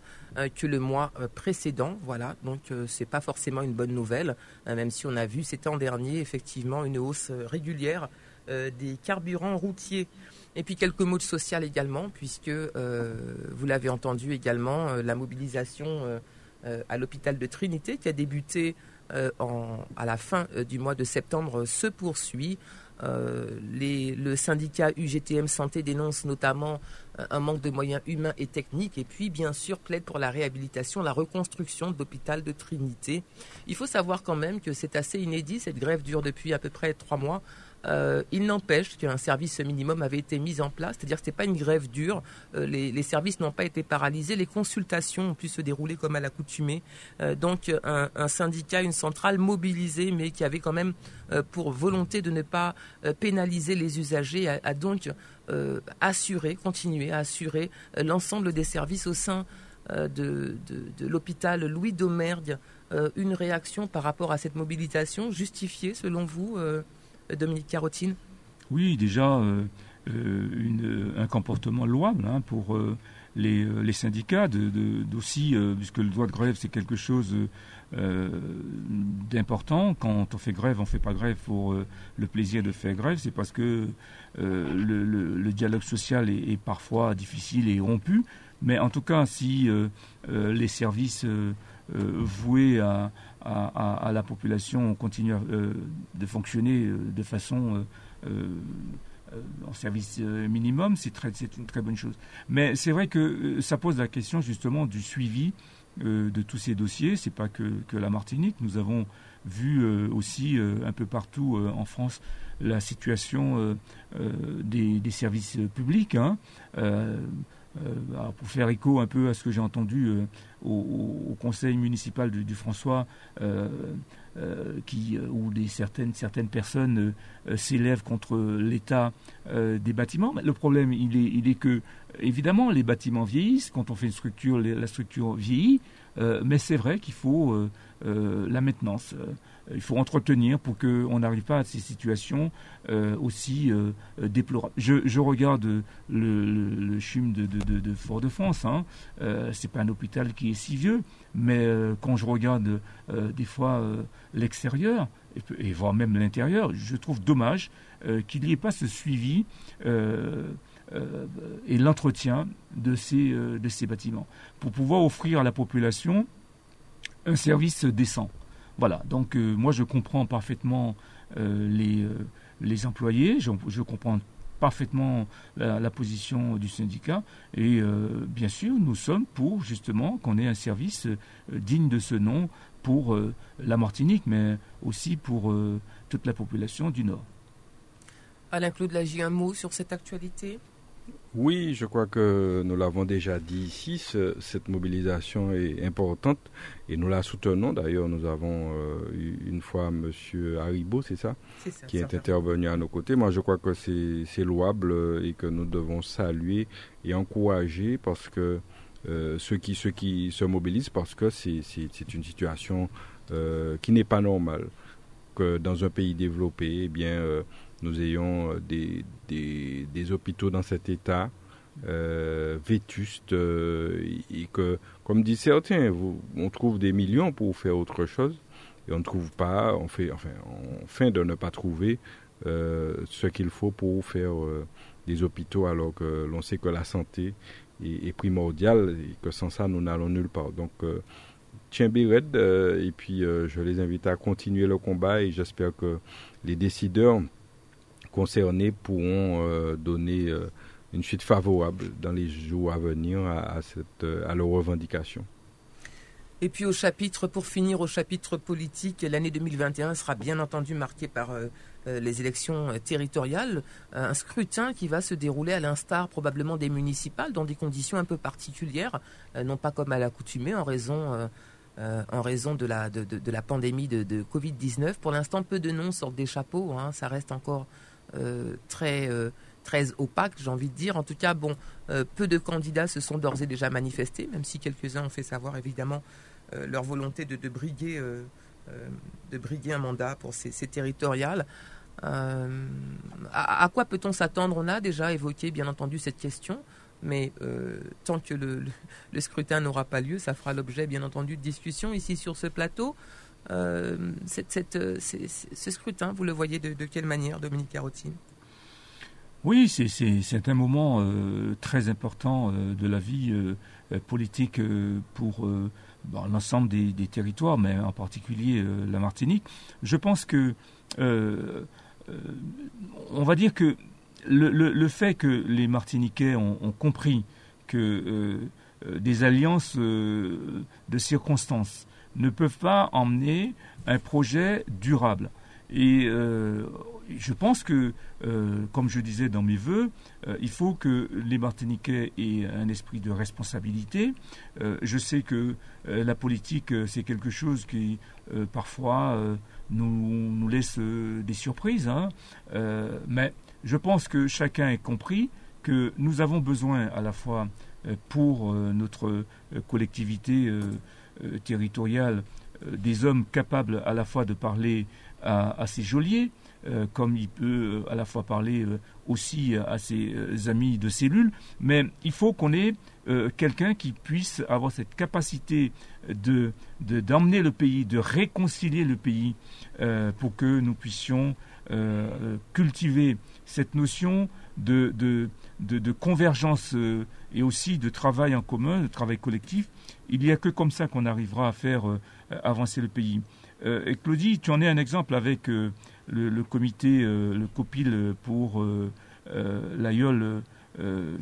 que le mois précédent. Voilà, donc c'est pas forcément une bonne nouvelle, même si on a vu, cet an dernier, effectivement, une hausse euh, régulière euh, des carburants routiers. Et puis quelques mots de social également, puisque euh, vous l'avez entendu également, la mobilisation à l'hôpital de Trinité qui a débuté à la fin du mois de septembre se poursuit. le syndicat UGTM Santé dénonce notamment un manque de moyens humains et techniques, et puis bien sûr plaide pour la réhabilitation, la reconstruction de l'hôpital de Trinité. Il faut savoir quand même que c'est assez inédit, cette grève dure depuis à peu près trois mois. Euh, il n'empêche qu'un service minimum avait été mis en place, c'est-à-dire que ce n'est pas une grève dure, euh, les, services n'ont pas été paralysés, les consultations ont pu se dérouler comme à l'accoutumée. Euh, donc un, syndicat, une centrale mobilisée, mais qui avait quand même pour volonté de ne pas pénaliser les usagers, a, donc assuré, continué à assurer l'ensemble des services au sein de, l'hôpital Louis Domergue. une réaction par rapport à cette mobilisation justifiée selon vous Dominique Carotine Oui, déjà, euh, euh, un comportement louable hein, pour euh, les, syndicats, d'aussi, puisque le droit de grève, c'est quelque chose d'important. Quand on fait grève, on ne fait pas grève pour le plaisir de faire grève, c'est parce que le, dialogue social est, parfois difficile et rompu. Mais en tout cas, si les services voués à, à, la population continue euh, de fonctionner euh, de façon euh, en service minimum, c'est une très bonne chose. Mais c'est vrai que ça pose la question justement du suivi de tous ces dossiers. C'est pas que, la Martinique. Nous avons vu aussi un peu partout en France la situation des, services publics. Hein. Pour faire écho un peu à ce que j'ai entendu au, conseil municipal du, François, euh, euh, euh, où des, certaines, certaines personnes s'élèvent contre l'état des bâtiments. Le problème, il est, il est que, évidemment, les bâtiments vieillissent. Quand on fait une structure, la structure vieillit. mais c'est vrai qu'il faut la maintenance. Euh, il faut entretenir pour qu'on n'arrive pas à ces situations euh, aussi euh, déplorables. Je, regarde le, le, CHUM de, Fort-de-France. Hein. c'est pas un hôpital qui est si vieux, mais quand je regarde des fois l'extérieur et, voire même l'intérieur, je trouve dommage qu'il n'y ait pas ce suivi et l'entretien de ces bâtiments pour pouvoir offrir à la population un service décent. Voilà, donc euh, moi je comprends parfaitement euh, les, euh, les employés, je, comprends parfaitement la, position du syndicat et bien sûr nous sommes pour justement qu'on ait un service digne de ce nom pour la Martinique mais aussi pour toute la population du Nord. Alain Claude Lagy, un mot sur cette actualité? Oui, je crois que nous l'avons déjà dit ici, cette mobilisation est importante et nous la soutenons. D'ailleurs, nous avons euh, eu une fois M. Haribo, c'est ça, qui est intervenu à nos côtés. Moi, je crois que c'est louable et que nous devons saluer et encourager parce que euh, ceux, qui, ceux qui se mobilisent parce que c'est une situation euh, qui n'est pas normale. Que dans un pays développé, eh bien nous ayons euh, des, des, hôpitaux dans cet état euh, vétuste euh, et que, comme disent certains, on trouve des millions pour faire autre chose et on ne trouve pas, on fait, enfin, on fait de ne pas trouver ce qu'il faut pour faire des hôpitaux alors que l'on sait que la santé est, primordiale et que sans ça nous n'allons nulle part. Donc tiens Red et puis je les invite à continuer le combat et j'espère que les décideurs concernés pourront euh, donner euh, une suite favorable dans les jours à venir à, cette, euh, à leurs revendications. Et puis au chapitre, pour finir, au chapitre politique, l'année 2021 sera bien entendu marquée par les élections territoriales, un scrutin qui va se dérouler à l'instar probablement des municipales dans des conditions un peu particulières, non pas comme à l'accoutumée en raison en raison de la, de, la pandémie de, Covid-19. Pour l'instant, peu de noms sortent des chapeaux. Hein. ça reste encore très euh, très opaque, j'ai envie de dire. En tout cas, bon, euh, peu de candidats se sont d'ores et déjà manifestés, même si quelques-uns ont fait savoir évidemment leur volonté de, briguer, de briguer un mandat pour ces, territoriales. À, quoi peut-on s'attendre? On a déjà évoqué, bien entendu, cette question, mais tant que le, scrutin n'aura pas lieu, ça fera l'objet, bien entendu, de discussions ici sur ce plateau. Euh, euh, ce scrutin, vous le voyez de, quelle manière, Dominique Carotine oui, c'est un moment euh, très important de la vie politique pour l'ensemble des, territoires, mais en particulier la Martinique. Je pense que on va dire que le, fait que les Martiniquais ont, compris que des alliances de circonstances ne peuvent pas emmener un projet durable. Et je pense que, euh, comme je disais dans mes voeux, euh, il faut que les Martiniquais aient un esprit de responsabilité. Euh, je sais que la politique, c'est quelque chose qui, parfois, nous, laisse des surprises. Hein. mais je pense que chacun ait compris que nous avons besoin à la fois pour notre collectivité territoriale des hommes capables à la fois de parler à, ses geôliers, euh, comme il peut euh, à la fois parler euh, aussi à ses amis de cellule, mais il faut qu'on ait quelqu'un qui puisse avoir cette capacité de d'emmener le pays, de réconcilier le pays, pour que nous puissions cultiver cette notion de, convergence et aussi de travail en commun, de travail collectif. Il n'y a que comme ça qu'on arrivera à faire avancer le pays. et Claudie, tu en es un exemple avec le, comité, euh, le COPIL pour euh, euh, l'aïeul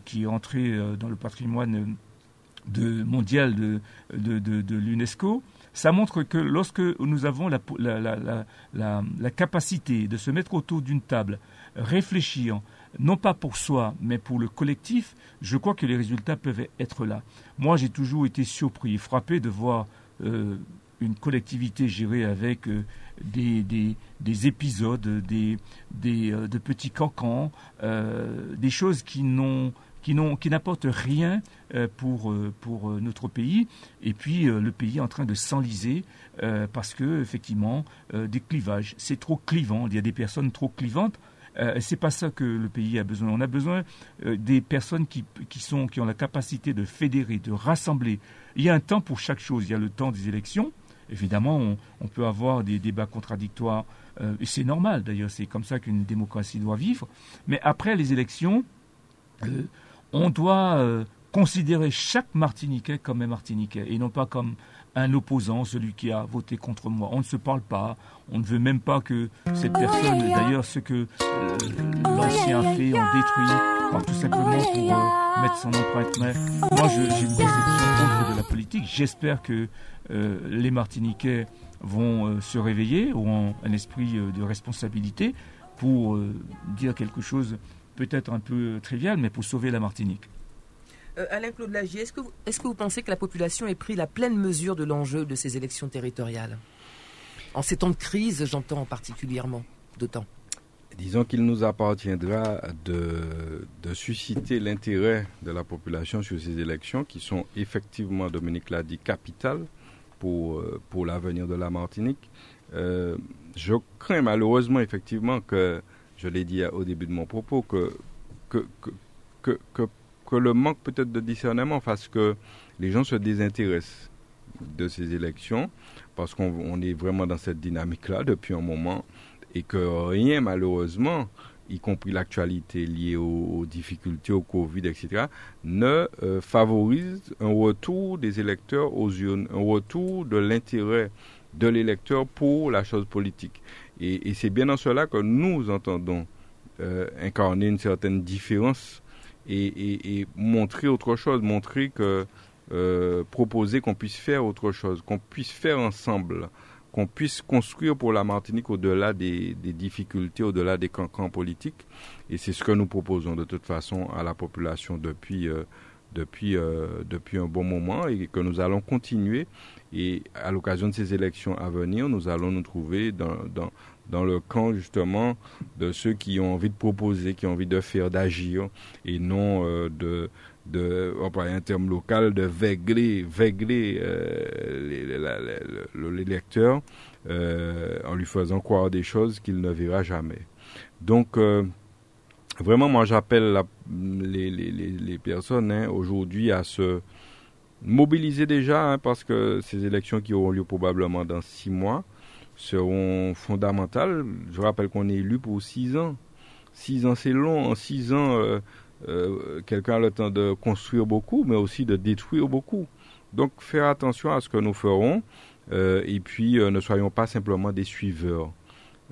qui est entré dans le patrimoine mondial de, l'UNESCO, ça montre que lorsque nous avons la, la, la, capacité de se mettre autour d'une table, réfléchir, non pas pour soi, mais pour le collectif, je crois que les résultats peuvent être là. Moi, j'ai toujours été surpris, frappé de voir une collectivité gérée avec des, des, épisodes, des, des, euh, de petits cancans, euh, des choses qui n'ont qui, n'apportent rien euh, pour, pour notre pays, et puis le pays est en train de s'enliser parce que effectivement des clivages, c'est trop clivant, il y a des personnes trop clivantes. Euh, c'est pas ça que le pays a besoin. On a besoin des personnes qui, qui, sont, qui ont la capacité de fédérer, de rassembler. Il y a un temps pour chaque chose. Il y a le temps des élections, Évidemment, on, peut avoir des débats contradictoires, euh, c'est normal d'ailleurs, c'est comme ça qu'une démocratie doit vivre. Mais après les élections, euh, on doit euh, considérer chaque Martiniquais comme un Martiniquais, et non pas comme un opposant, celui qui a voté contre moi. On ne se parle pas, on ne veut même pas que cette oh, personne, d'ailleurs ce que l'ancien fait, on détruit, tout simplement pour mettre son empreinte. Mais moi, j'ai une conception contre de la politique. J'espère que euh, les Martiniquais vont euh, se réveiller, auront un esprit euh, de responsabilité pour dire quelque chose peut-être un peu trivial, mais pour sauver la Martinique. Alain-Claude Lagier, est-ce que, vous, est-ce que vous pensez que la population ait pris la pleine mesure de l'enjeu de ces élections territoriales En ces temps de crise, j'entends particulièrement, d'autant. Disons qu'il nous appartiendra de, susciter l'intérêt de la population sur ces élections qui sont effectivement, Dominique l'a dit, capitales pour, euh, l'avenir de la Martinique. Euh, je crains malheureusement effectivement que, je l'ai dit au début de mon propos, que, que le manque peut-être de discernement fasse que les gens se désintéressent de ces élections parce qu'on est vraiment dans cette dynamique-là depuis un moment et que rien malheureusement y compris l'actualité liée aux, difficultés, au Covid, etc., ne euh, favorise un retour des électeurs aux urnes, un retour de l'intérêt de l'électeur pour la chose politique. Et, c'est bien dans cela que nous entendons euh, incarner une certaine différence et, montrer autre chose, montrer que euh, proposer qu'on puisse faire autre chose, qu'on puisse faire ensemble qu'on puisse construire pour la Martinique au-delà des, difficultés, au-delà des cancans politiques. Et c'est ce que nous proposons de toute façon à la population depuis, euh, depuis, euh, depuis un bon moment et que nous allons continuer. Et à l'occasion de ces élections à venir, nous allons nous trouver dans, dans, dans le camp justement de ceux qui ont envie de proposer, qui ont envie de faire, d'agir et non euh, de de, employer un terme local, de végler, végler euh, l'électeur euh, en lui faisant croire des choses qu'il ne verra jamais. Donc, euh, vraiment, moi, j'appelle les, les, les, personnes hein, aujourd'hui à se mobiliser déjà, hein, parce que ces élections qui auront lieu probablement dans six mois seront fondamentales. Je rappelle qu'on est élu pour six ans. Six ans, c'est long. En six ans, euh, quelqu'un a le temps de construire beaucoup, mais aussi de détruire beaucoup. Donc faire attention à ce que nous ferons, euh, et puis euh, ne soyons pas simplement des suiveurs.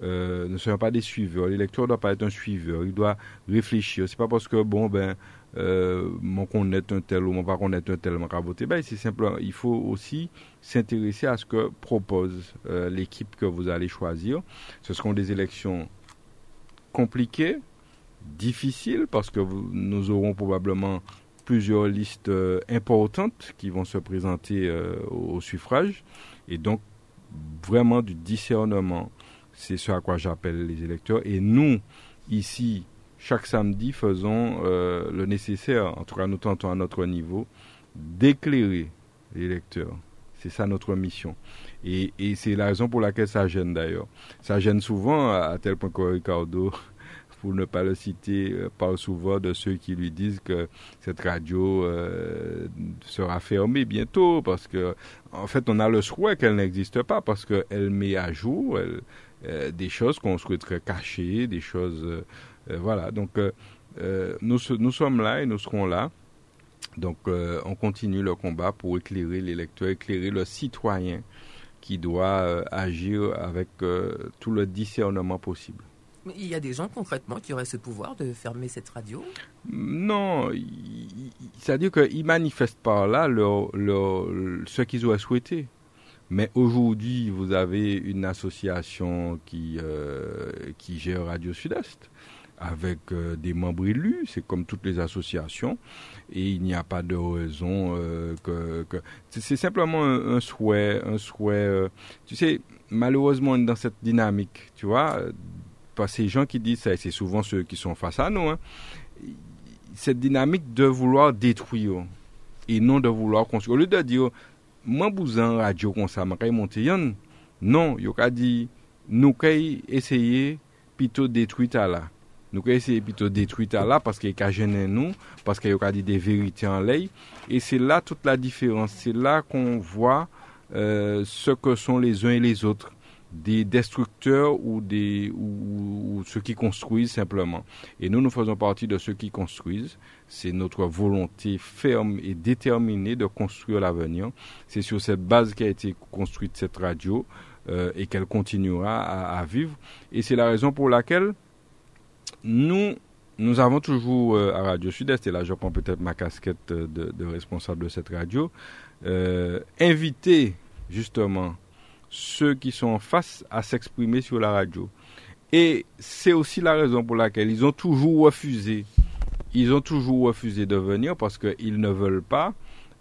euh, ne soyons pas des suiveurs. L'électeur ne doit pas être un suiveur. Il doit réfléchir. C'est pas parce que, bon, ben, euh, mon connaît un tel ou mon pas connaître un tel, mon voter. Ben, c'est simplement, il faut aussi s'intéresser à ce que propose euh, l'équipe que vous allez choisir. Ce seront des élections compliquées, difficiles, parce que nous aurons probablement plusieurs listes euh, importantes qui vont se présenter au suffrage. Et donc, vraiment du discernement c'est ce à quoi j'appelle les électeurs. Et nous, ici, chaque samedi, faisons euh, le nécessaire, en tout cas nous tentons à notre niveau, d'éclairer les électeurs. C'est ça notre mission. Et, c'est la raison pour laquelle ça gêne d'ailleurs. Ça gêne souvent, à, tel point que Ricardo, pour ne pas le citer, euh, parle souvent de ceux qui lui disent que cette radio euh, sera fermée bientôt parce que, en fait, on a le souhait qu'elle n'existe pas parce qu'elle met à jour, elle, euh, des choses qu'on souhaiterait cacher, des choses... Euh, voilà, donc nous, nous sommes là et nous serons là. Donc on continue le combat pour éclairer les lecteurs, éclairer le citoyen qui doit agir avec tout le discernement possible. Mais il y a des gens concrètement qui auraient ce pouvoir de fermer cette radio? Non, c'est-à-dire qu'ils manifestent par là ce qu'ils auraient souhaité. Mais aujourd'hui, vous avez une association qui, euh, qui gère Radio Sud-Est avec euh, des membres élus, c'est comme toutes les associations, et il n'y a pas de raison euh, que, c'est simplement un, souhait, un souhait. tu sais, malheureusement, on est dans cette dynamique, tu vois, parce ces gens qui disent ça, et c'est souvent ceux qui sont face à nous, hein, cette dynamique de vouloir détruire et non de vouloir construire. Au lieu de dire Mwen bouzan radyo kon sa, mwen kay monte yon, non, yo ka di, nou kay eseye pito detwita la. Nou kay eseye pito detwita la, paske yo ka jene nou, paske yo ka di de verite an ley, e se la tout la diferans, se la kon vwa se ke son les un et les autres. des destructeurs ou, des, ou, ceux qui construisent simplement. Et nous, nous faisons partie de ceux qui construisent. C'est notre volonté ferme et déterminée de construire l'avenir. C'est sur cette base qu'a été construite cette radio euh, et qu'elle continuera à, vivre. Et c'est la raison pour laquelle nous, nous avons toujours euh, à Radio Sud-Est, et là je prends peut-être ma casquette de, responsable de cette radio, euh, invité justement ceux qui sont en face à s'exprimer sur la radio. Et c'est aussi la raison pour laquelle ils ont toujours refusé. Ils ont toujours refusé de venir parce qu'ils ne veulent pas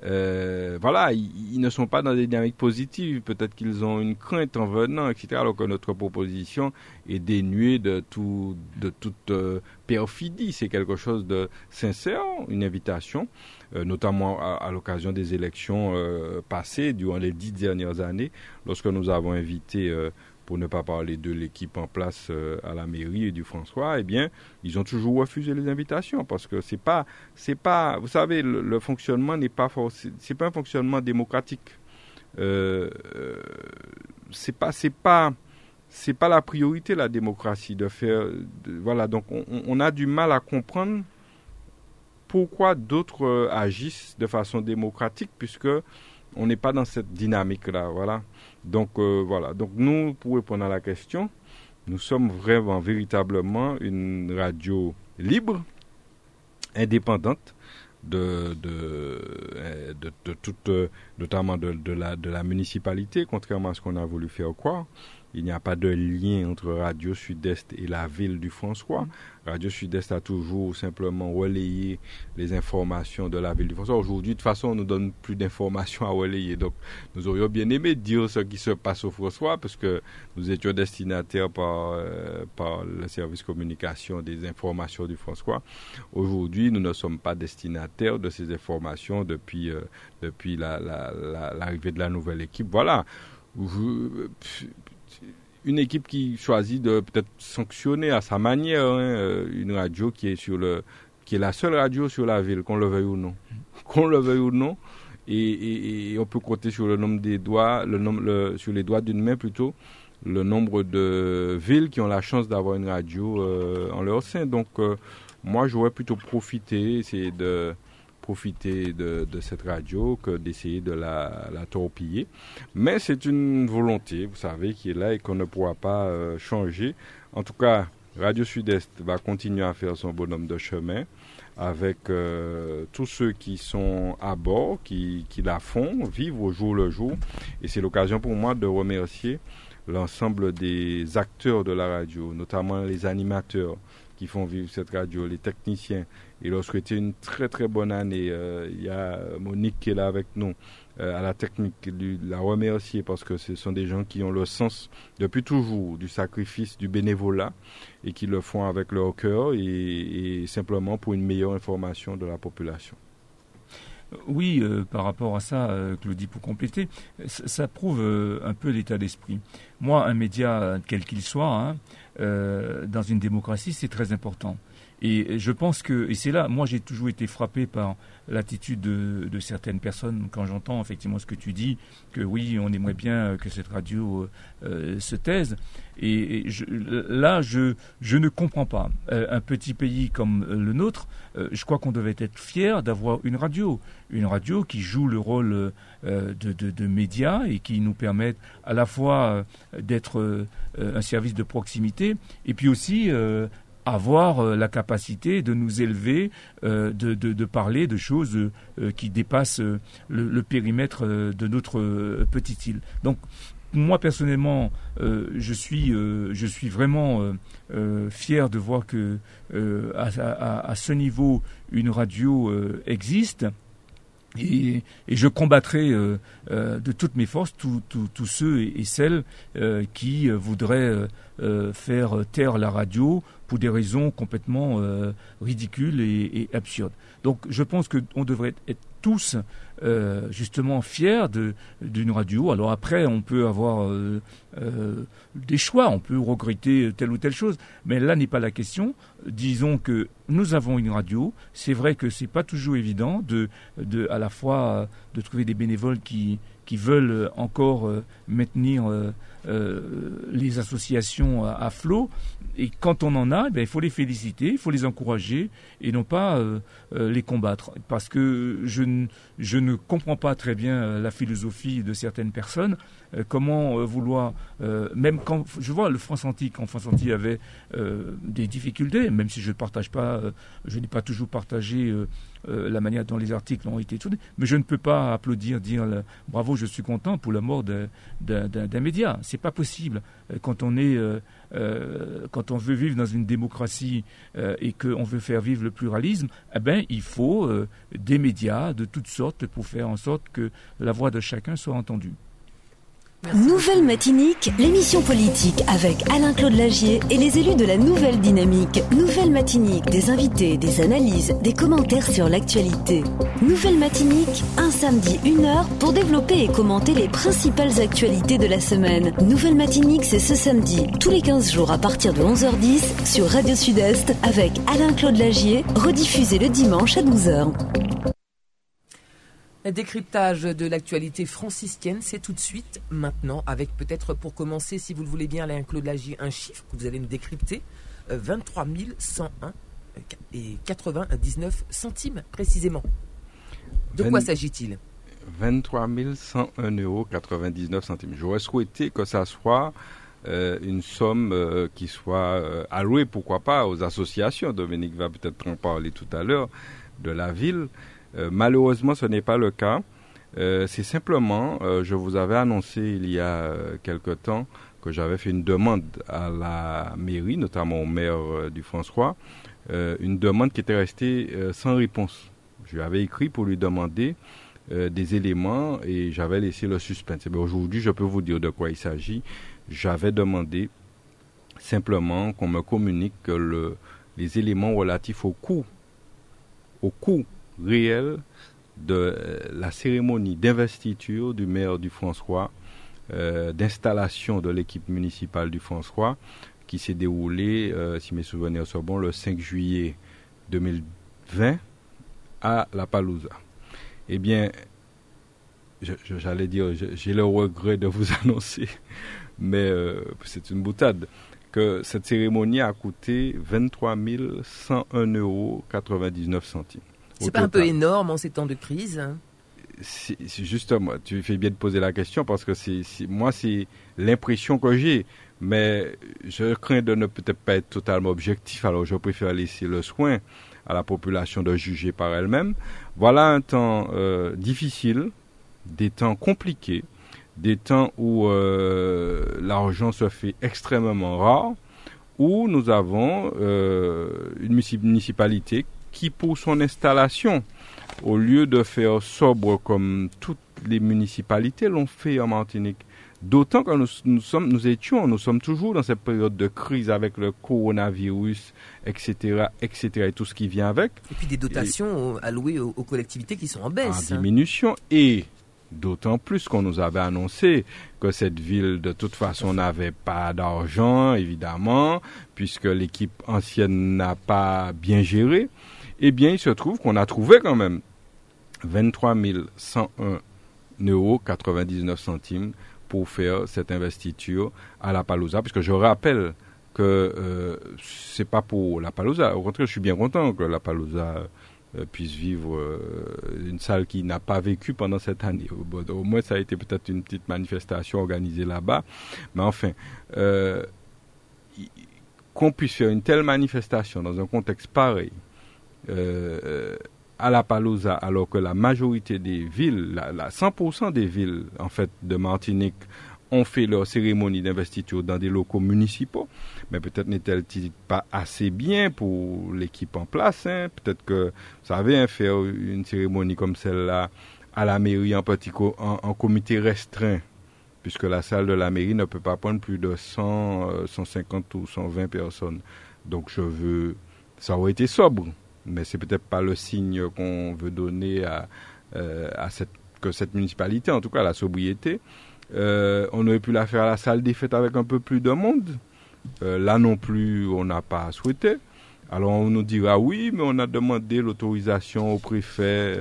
euh, voilà, ils, ne sont pas dans des dynamiques positives. Peut-être qu'ils ont une crainte en venant, etc. Alors que notre proposition est dénuée de, tout, de toute euh, perfidie. C'est quelque chose de sincère, une invitation, euh, notamment à, l'occasion des élections passées durant les dix dernières années, lorsque nous avons invité pour ne pas parler de l'équipe en place euh, à la mairie et du François, eh bien, ils ont toujours refusé les invitations parce que c'est pas, c'est pas, vous savez, le, fonctionnement n'est pas, c'est pas un fonctionnement démocratique. Euh, euh, c'est pas, c'est pas, c'est pas la priorité la démocratie de faire, voilà. Donc, on, on, a du mal à comprendre pourquoi d'autres agissent de façon démocratique puisque on n'est pas dans cette dynamique là, voilà. Donc euh, voilà, donc nous, pour répondre à la question, nous sommes vraiment, véritablement une radio libre, indépendante de, de, euh, de, toute, euh, notamment de, de, la, de la municipalité, contrairement à ce qu'on a voulu faire croire. Il n'y a pas de lien entre Radio Sud-Est et la ville du François. Radio Sud-Est a toujours simplement relayé les informations de la ville du François. Aujourd'hui, de toute façon, on ne donne plus d'informations à relayer. Donc, nous aurions bien aimé dire ce qui se passe au François, parce que nous étions destinataires par, euh, par le service communication des informations du François. Aujourd'hui, nous ne sommes pas destinataires de ces informations depuis, euh, depuis l'arrivée de la nouvelle équipe. Voilà une équipe qui choisit de peut-être sanctionner à sa manière hein, euh, une radio qui est sur le qui est la seule radio sur la ville, qu'on le veuille ou non, qu'on le veuille ou non, et, on peut compter sur le nombre des doigts, le nombre, sur les doigts d'une main plutôt, le nombre de villes qui ont la chance d'avoir une radio euh, en leur sein. Donc, euh, moi, j'aurais plutôt profité, c'est de profiter de, cette radio que d'essayer de la, torpiller. Mais c'est une volonté, vous savez, qui est là et qu'on ne pourra pas euh, changer. En tout cas, Radio Sud-Est va continuer à faire son bonhomme de chemin avec euh, tous ceux qui sont à bord, qui, qui la font, vivent au jour le jour. Et c'est l'occasion pour moi de remercier l'ensemble des acteurs de la radio, notamment les animateurs qui font vivre cette radio, les techniciens, et leur souhaiter une très très bonne année. Euh, il y a Monique qui est là avec nous euh, à la technique, la remercier parce que ce sont des gens qui ont le sens depuis toujours du sacrifice, du bénévolat et qui le font avec leur cœur et, simplement pour une meilleure information de la population. Oui, euh, par rapport à ça, Claudie, pour compléter, ça, prouve un peu l'état d'esprit. Moi, un média, quel qu'il soit, hein, dans une démocratie, c'est très important. Et je pense que, et c'est là, moi j'ai toujours été frappé par l'attitude de, certaines personnes quand j'entends effectivement ce que tu dis, que oui, on aimerait bien que cette radio euh, se taise. Et, là, je, je ne comprends pas. Euh, un petit pays comme le nôtre, euh, je crois qu'on devait être fier d'avoir une radio. Une radio qui joue le rôle de, de, de, média et qui nous permet à la fois d'être un service de proximité et puis aussi avoir euh, la capacité de nous élever, euh, de, de, parler de choses euh, qui dépassent le, périmètre de notre petite île. Donc, moi personnellement, je suis, je suis vraiment fier de voir que à, à, ce niveau, une radio existe. Et, et, je combattrai de toutes mes forces tous ceux et, celles qui voudraient faire taire la radio pour des raisons complètement euh, ridicules et, absurdes. Donc je pense qu'on devrait être tous euh, justement fiers d'une radio. Alors après, on peut avoir euh, des choix, on peut regretter telle ou telle chose, mais là n'est pas la question. Disons que nous avons une radio. C'est vrai que c'est pas toujours évident de, à la fois de trouver des bénévoles qui, veulent encore maintenir euh, les associations à, flot. Et quand on en a, eh il faut les féliciter, il faut les encourager et non pas euh, euh, les combattre. Parce que je, ne comprends pas très bien la philosophie de certaines personnes. comment vouloir, même quand je vois le France Antique, quand France Antique avait des difficultés, même si je ne partage pas, je n'ai pas toujours partagé euh, la manière dont les articles ont été tournés. Mais je ne peux pas applaudir, dire bravo, je suis content pour la mort d'un média. C'est pas possible. Euh, quand on est, euh, quand on veut vivre dans une démocratie et qu'on veut faire vivre le pluralisme, eh ben, il faut des médias de toutes sortes pour faire en sorte que la voix de chacun soit entendue. Nouvelle Matinique, l'émission politique avec Alain-Claude Lagier et les élus de la Nouvelle Dynamique. Nouvelle Matinique, des invités, des analyses, des commentaires sur l'actualité. Nouvelle Matinique, un samedi, une heure pour développer et commenter les principales actualités de la semaine. Nouvelle Matinique, c'est ce samedi, tous les 15 jours à partir de 11h10 sur Radio Sud-Est avec Alain-Claude Lagier, rediffusé le dimanche à 12h. Un décryptage de l'actualité franciscaine, c'est tout de suite, maintenant, avec peut-être pour commencer, si vous le voulez bien, Alain Claude Lagier, un chiffre que vous allez me décrypter 23 euh, 101 euh, et 99 centimes précisément. De quoi s'agit-il? 23 101 euros 99 centimes. J'aurais souhaité que ça soit euh, une somme qui soit allouée, pourquoi pas, aux associations. Dominique va peut-être en parler tout à l'heure de la ville. Euh, malheureusement, ce n'est pas le cas. Euh, c'est simplement, euh, je vous avais annoncé il y a quelque temps que j'avais fait une demande à la mairie, notamment au maire du François, une demande qui était restée sans réponse. Je lui avais écrit pour lui demander des éléments et j'avais laissé le suspense. Aujourd'hui, je peux vous dire de quoi il s'agit. J'avais demandé simplement qu'on me communique le, les éléments relatifs au coût, au coût réel de euh, la cérémonie d'investiture du maire du François, euh, d'installation de l'équipe municipale du François, qui s'est déroulée, euh, si mes souvenirs sont bons, le 5 juillet 2020 à La Palouza. Eh bien, j'allais dire, j'ai le regret de vous annoncer, mais c'est une boutade, que cette cérémonie a coûté 23 101 euros 99 centimes. C'est pas un peu énorme en ces temps de crise c'est justement, tu fais bien de poser la question parce que moi c'est l'impression que j'ai, mais je crains de ne peut-être pas être totalement objectif, alors je préfère laisser le soin à la population de juger par elle-même. Voilà un temps euh, difficile, des temps compliqués, des temps où euh, l'argent se fait extrêmement rare, où nous avons euh, une municipalité qui, pour son installation, au lieu de faire sobre comme toutes les municipalités l'ont fait en Martinique, D'autant que nous, sommes, nous étions, nous sommes toujours dans cette période de crise avec le coronavirus, etc., etc., et tout ce qui vient avec. Et puis des dotations allouées aux, collectivités qui sont en baisse. En diminution. Et d'autant plus qu'on nous avait annoncé que cette ville, de toute façon, n'avait pas d'argent, évidemment, puisque l'équipe ancienne n'a pas bien géré. Eh bien, il se trouve qu'on a trouvé quand même 23 101 euros 99 centimes pour faire cette investiture à la Palouza, puisque je rappelle que euh, c'est pas pour la Palouza. Au contraire, je suis bien content que la Palouza euh, puisse vivre euh, une salle qui n'a pas vécu pendant cette année. Au, moins, ça a été peut-être une petite manifestation organisée là-bas. Mais enfin, qu'on puisse faire une telle manifestation dans un contexte pareil, à la Palouza, alors que la majorité des villes, la, 100% des villes en fait de Martinique ont fait leur cérémonie d'investiture dans des locaux municipaux, mais peut-être n'est-elle pas assez bien pour l'équipe en place. Hein? Peut-être que, vous savez, hein, faire une cérémonie comme celle-là à la mairie en, petit en, comité restreint, puisque la salle de la mairie ne peut pas prendre plus de 100, 150 euh, ou 120 personnes. Donc je veux, ça aurait été sobre mais c'est peut-être pas le signe qu'on veut donner à, euh, à cette, que cette municipalité, en tout cas la sobriété. Euh, on aurait pu la faire à la salle des fêtes avec un peu plus de monde. Euh, là non plus, on n'a pas souhaité. Alors on nous dira oui, mais on a demandé l'autorisation au préfet,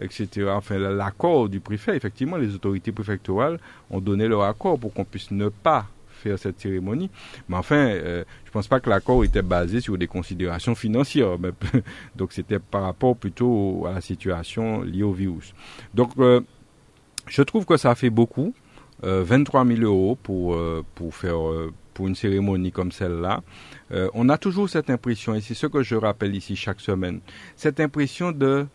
etc. Enfin, l'accord du préfet. Effectivement, les autorités préfectorales ont donné leur accord pour qu'on puisse ne pas faire cette cérémonie. Mais enfin, euh, je pense pas que l'accord était basé sur des considérations financières. donc c'était par rapport plutôt à la situation liée au virus. Donc euh, je trouve que ça fait beaucoup. 23 euh, 000 euros pour, pour faire pour une cérémonie comme celle-là. on a toujours cette impression, et c'est ce que je rappelle ici chaque semaine, cette impression de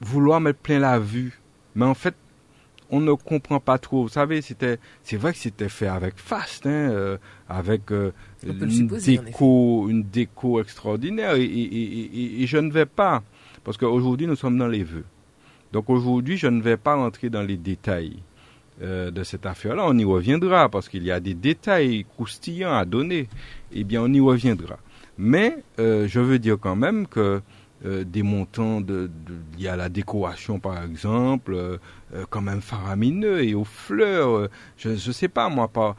vouloir mettre plein la vue. Mais en fait, on ne comprend pas trop. Vous savez, c'était, c'est vrai que c'était fait avec fast, hein, euh, avec euh, une déco, une déco extraordinaire. Et, je ne vais pas, parce qu'aujourd'hui nous sommes dans les vœux. Donc aujourd'hui, je ne vais pas rentrer dans les détails euh, de cette affaire-là. On y reviendra parce qu'il y a des détails croustillants à donner. Eh bien, on y reviendra. Mais je veux dire quand même que euh, des montants de, y a la décoration par exemple euh, euh, quand même faramineux et aux fleurs. Je ne sais pas moi pas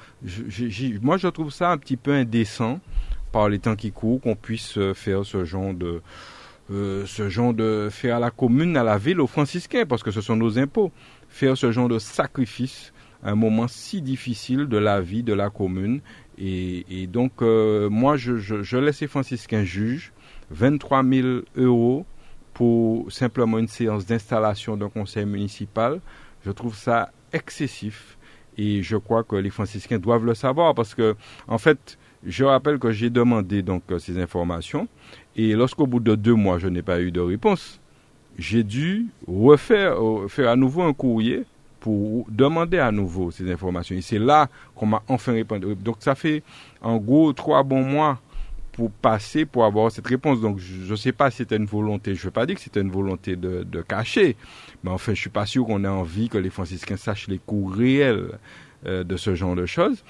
moi je trouve ça un petit peu indécent par les temps qui courent qu'on puisse faire ce genre de ce genre de faire à la commune à la ville aux franciscains parce que ce sont nos impôts. Faire ce genre de sacrifice à un moment si difficile de la vie de la commune. Et, donc moi je, je, je laisse les franciscains juges 23 000 euros pour simplement une séance d'installation d'un conseil municipal. Je trouve ça excessif et je crois que les franciscains doivent le savoir parce que, en fait, je rappelle que j'ai demandé donc euh, ces informations et lorsqu'au bout de deux mois je n'ai pas eu de réponse, j'ai dû refaire euh, faire à nouveau un courrier pour demander à nouveau ces informations. Et c'est là qu'on m'a enfin répondu. Donc ça fait en gros trois bons mois pour passer pour avoir cette réponse. Donc, je ne sais pas si c'était une volonté, je ne veux pas dire que c'était une volonté de, cacher, mais enfin, je suis pas sûr qu'on ait envie que les franciscains sachent les coûts réels euh, de ce genre de choses.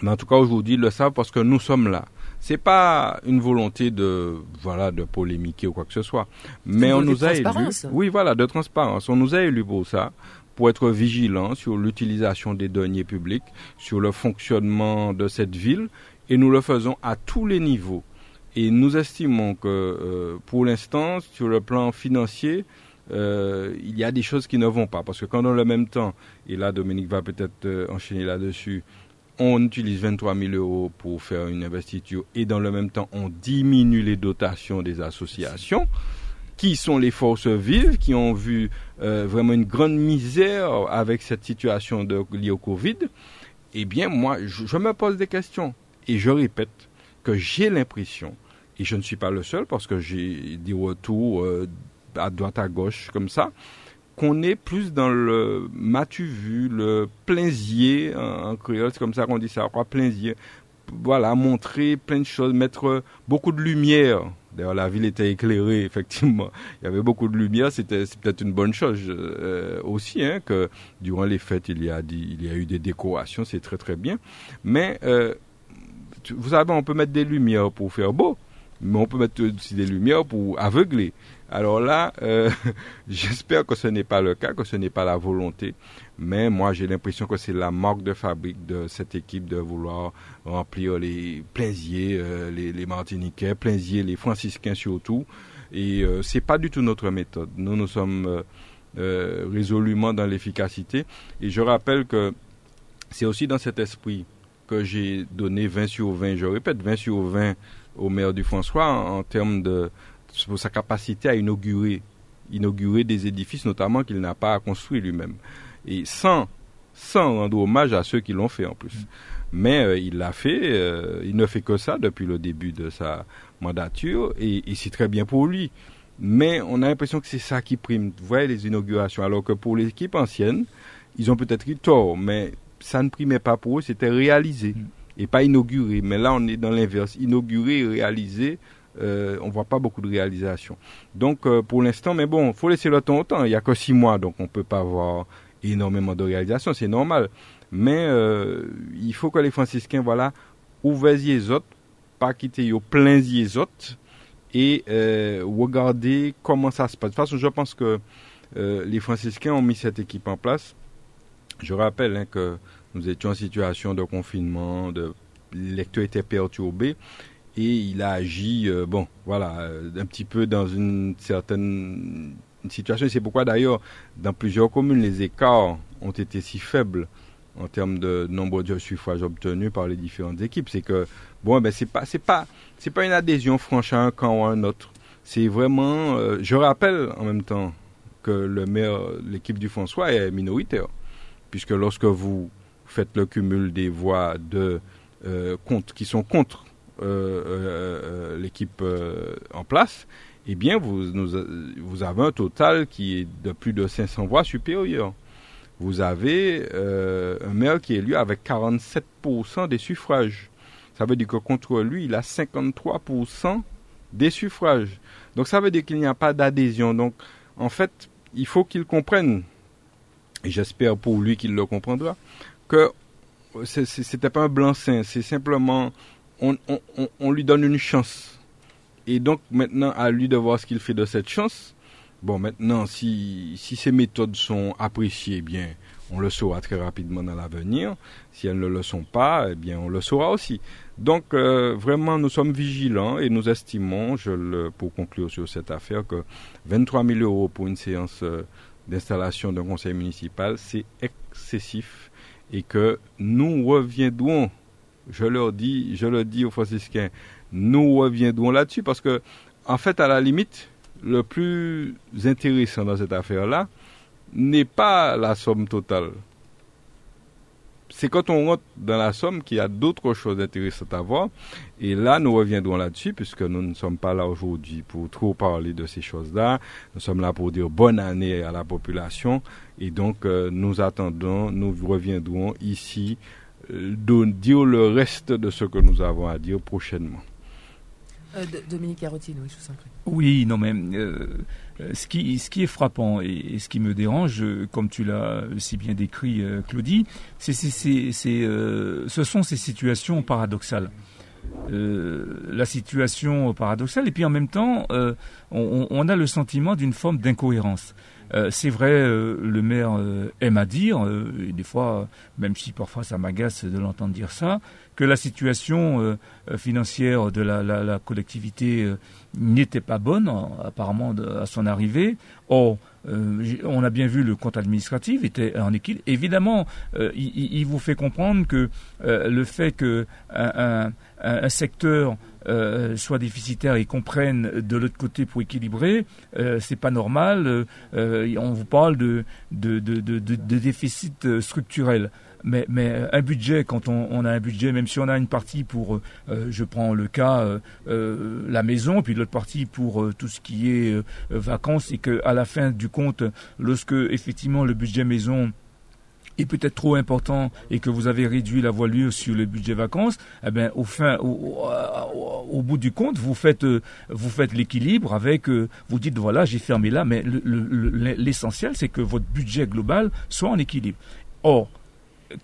Mais en tout cas, aujourd'hui, ils le savent parce que nous sommes là. C'est pas une volonté de voilà de polémiquer ou quoi que ce soit, mais on nous a élus. Oui, voilà, de transparence. On nous a élus pour ça, pour être vigilants sur l'utilisation des deniers publics, sur le fonctionnement de cette ville et nous le faisons à tous les niveaux. Et nous estimons que euh, pour l'instant, sur le plan financier, euh, il y a des choses qui ne vont pas. Parce que quand dans le même temps, et là Dominique va peut-être euh, enchaîner là-dessus, on utilise 23 000 euros pour faire une investiture et dans le même temps on diminue les dotations des associations, qui sont les forces vives, qui ont vu vraiment une grande misère avec cette situation liée au Covid, eh bien, moi, je, me pose des questions. Et je répète que j'ai l'impression, et je ne suis pas le seul parce que j'ai des retours à droite, à gauche, comme ça, qu'on est plus dans le matu vu, le plaisier en, créole, c'est comme ça qu'on dit ça, quoi, plaisier. Voilà, montrer plein de choses, mettre beaucoup de lumière. D'ailleurs, la ville était éclairée, effectivement. Il y avait beaucoup de lumière, c'était peut-être une bonne chose euh, aussi, hein, que durant les fêtes, il y a, il y a eu des décorations, c'est très très bien. Mais, euh, vous savez, on peut mettre des lumières pour faire beau, mais on peut mettre aussi des lumières pour aveugler. Alors là, euh, j'espère que ce n'est pas le cas, que ce n'est pas la volonté. Mais moi, j'ai l'impression que c'est la marque de fabrique de cette équipe de vouloir remplir les plaisiers, euh, les, les, Martiniquais, plaisiers, les Franciscains surtout. Et euh, c'est pas du tout notre méthode. Nous, nous sommes euh, résolument dans l'efficacité. Et je rappelle que c'est aussi dans cet esprit que j'ai donné 20 sur 20, je répète, 20 sur 20 au maire du François en termes de sa capacité à inaugurer, inaugurer des édifices, notamment qu'il n'a pas construit lui-même. Et sans, sans rendre hommage à ceux qui l'ont fait en plus. Mais euh, il l'a fait, euh, il ne fait que ça depuis le début de sa mandature, et, c'est très bien pour lui. Mais on a l'impression que c'est ça qui prime, vous voyez, les inaugurations. Alors que pour l'équipe ancienne, ils ont peut-être eu tort, mais ça ne primait pas pour eux, c'était réalisé mm. et pas inauguré. Mais là, on est dans l'inverse, inauguré et réalisé euh, on voit pas beaucoup de réalisations. Donc euh, pour l'instant, mais bon, faut laisser le temps au temps. Il y a que six mois, donc on peut pas avoir énormément de réalisations, c'est normal. Mais euh, il faut que les franciscains, voilà, ouvrent les autres, pas quitter au plein les autres, et euh, regarder comment ça se passe. De toute façon, je pense que les franciscains ont mis cette équipe en place. Je rappelle hein, que nous étions en situation de confinement, de lecteur était perturbé et il a agi, euh, bon, voilà, euh, un petit peu dans une certaine situation. C'est pourquoi d'ailleurs, dans plusieurs communes, les écarts ont été si faibles en termes de nombre de suffrages obtenus par les différentes équipes. C'est que, bon, ben, c'est pas, c'est pas, c'est pas une adhésion franche à un camp ou à un autre. C'est vraiment, euh, je rappelle en même temps que le maire, l'équipe du François est minoritaire, puisque lorsque vous faites le cumul des voix de contre, qui sont contre euh, euh, euh, l'équipe en place, eh bien, vous, vous avez un total qui est de plus de 500 voix supérieures. Vous avez un maire qui est élu avec 47% des suffrages. Ça veut dire que contre lui, il a 53% des suffrages. Donc ça veut dire qu'il n'y a pas d'adhésion. Donc en fait, il faut qu'il comprenne, et j'espère pour lui qu'il le comprendra, que c'était pas un blanc-seing, c'est simplement on, lui donne une chance. Et donc maintenant, à lui de voir ce qu'il fait de cette chance. Bon, maintenant, si, si ces méthodes sont appréciées, eh bien, on le saura très rapidement dans l'avenir. Si elles ne le sont pas, eh bien, on le saura aussi. Donc, euh, vraiment, nous sommes vigilants et nous estimons, je le, pour conclure sur cette affaire, que 23 000 euros pour une séance euh, d'installation d'un conseil municipal, c'est excessif et que nous reviendrons je leur dis, je le dis aux franciscains, nous reviendrons là-dessus parce que, en fait, à la limite, le plus intéressant dans cette affaire-là n'est pas la somme totale. C'est quand on rentre dans la somme qu'il y a d'autres choses intéressantes à voir. Et là, nous reviendrons là-dessus, puisque nous ne sommes pas là aujourd'hui pour trop parler de ces choses-là. Nous sommes là pour dire bonne année à la population. Et donc, euh, nous attendons, nous reviendrons ici de dire le reste de ce que nous avons à dire prochainement. Euh, Dominique Carotine, oui, je vous en prie. Oui, non, mais euh, ce, qui, ce qui est frappant et, ce qui me dérange, comme tu l'as si bien décrit, euh, Claudie, c'est, ce sont ces situations paradoxales. la situation paradoxale, et puis en même temps, on, a le sentiment d'une forme d'incohérence. Euh, c'est vrai, euh, le maire euh, aime à dire, et des fois, même si parfois ça m'agace de l'entendre dire ça, que la situation financière de la, collectivité n'était pas bonne, apparemment, à son arrivée. Or, on a bien vu le compte administratif était en équilibre. Évidemment, il, vous fait comprendre que le fait que un secteur soient déficitaires et qu'on prenne de l'autre côté pour équilibrer, c'est pas normal. on vous parle de, de, de, de, déficit structurel. Mais, mais, un budget, quand on, a un budget, même si on a une partie pour, euh, je prends le cas, euh, euh, la maison, puis l'autre partie pour tout ce qui est vacances, et qu'à la fin du compte, lorsque effectivement le budget maison est peut-être trop important et que vous avez réduit la voilure sur le budget vacances, eh bien, au fin, au, au, bout du compte, vous faites, vous faites l'équilibre avec, vous dites voilà, j'ai fermé là, mais l'essentiel, c'est que votre budget global soit en équilibre. Or,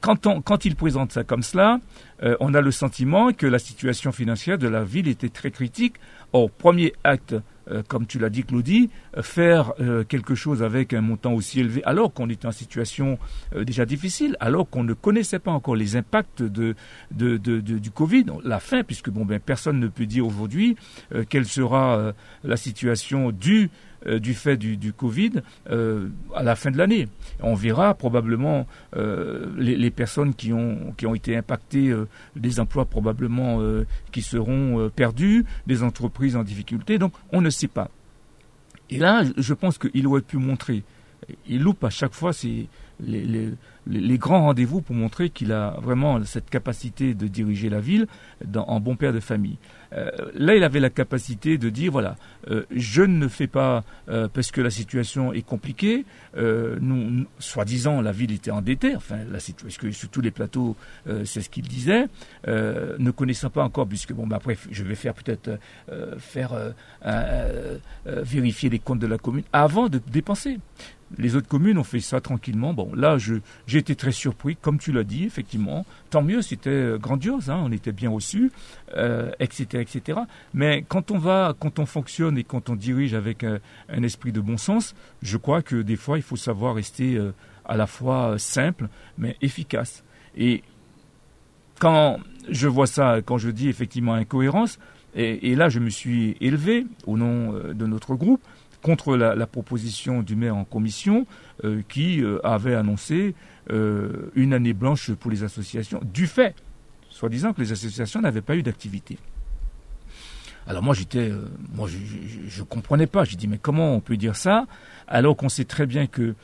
quand, on, quand il présente ça comme cela, euh, on a le sentiment que la situation financière de la ville était très critique. Or, premier acte, euh, comme tu l'as dit, Claudie, euh, faire quelque chose avec un montant aussi élevé, alors qu'on était en situation déjà difficile, alors qu'on ne connaissait pas encore les impacts de, du Covid, la fin, puisque bon, ben, personne ne peut dire aujourd'hui quelle sera la situation due euh, du fait du, du Covid euh, à la fin de l'année. On verra probablement euh, les, personnes qui ont, qui ont été impactées, des emplois probablement qui seront perdus, des entreprises en difficulté. Donc on ne sait pas. Et là, je pense qu'il aurait pu montrer. Il loupe à chaque fois les, les, les grands rendez-vous pour montrer qu'il a vraiment cette capacité de diriger la ville en bon père de famille. Euh, là, il avait la capacité de dire voilà, euh, je ne fais pas euh, parce que la situation est compliquée. nous, soi-disant, la ville était endettée. Enfin, la situation, sur tous les plateaux, c'est ce qu'il disait. ne connaissant pas encore, puisque bon, bah, après, je vais faire peut-être faire vérifier les comptes de la commune avant de dépenser. Les autres communes ont fait ça tranquillement. Bon, là, j'ai été très surpris, comme tu l'as dit, effectivement. Tant mieux, c'était euh, grandiose, hein, on était bien reçus, euh, etc., etc. Mais quand on va, quand on fonctionne et quand on dirige avec un, esprit de bon sens, je crois que des fois, il faut savoir rester euh, à la fois simple, mais efficace. Et quand je vois ça, quand je dis effectivement incohérence, et là, je me suis élevé au nom de notre groupe contre la, proposition du maire en commission euh, qui euh, avait annoncé euh, une année blanche pour les associations, du fait, soi-disant, que les associations n'avaient pas eu d'activité. Alors moi j'étais, moi je, ne comprenais pas. J'ai dit mais comment on peut dire ça alors qu'on sait très bien que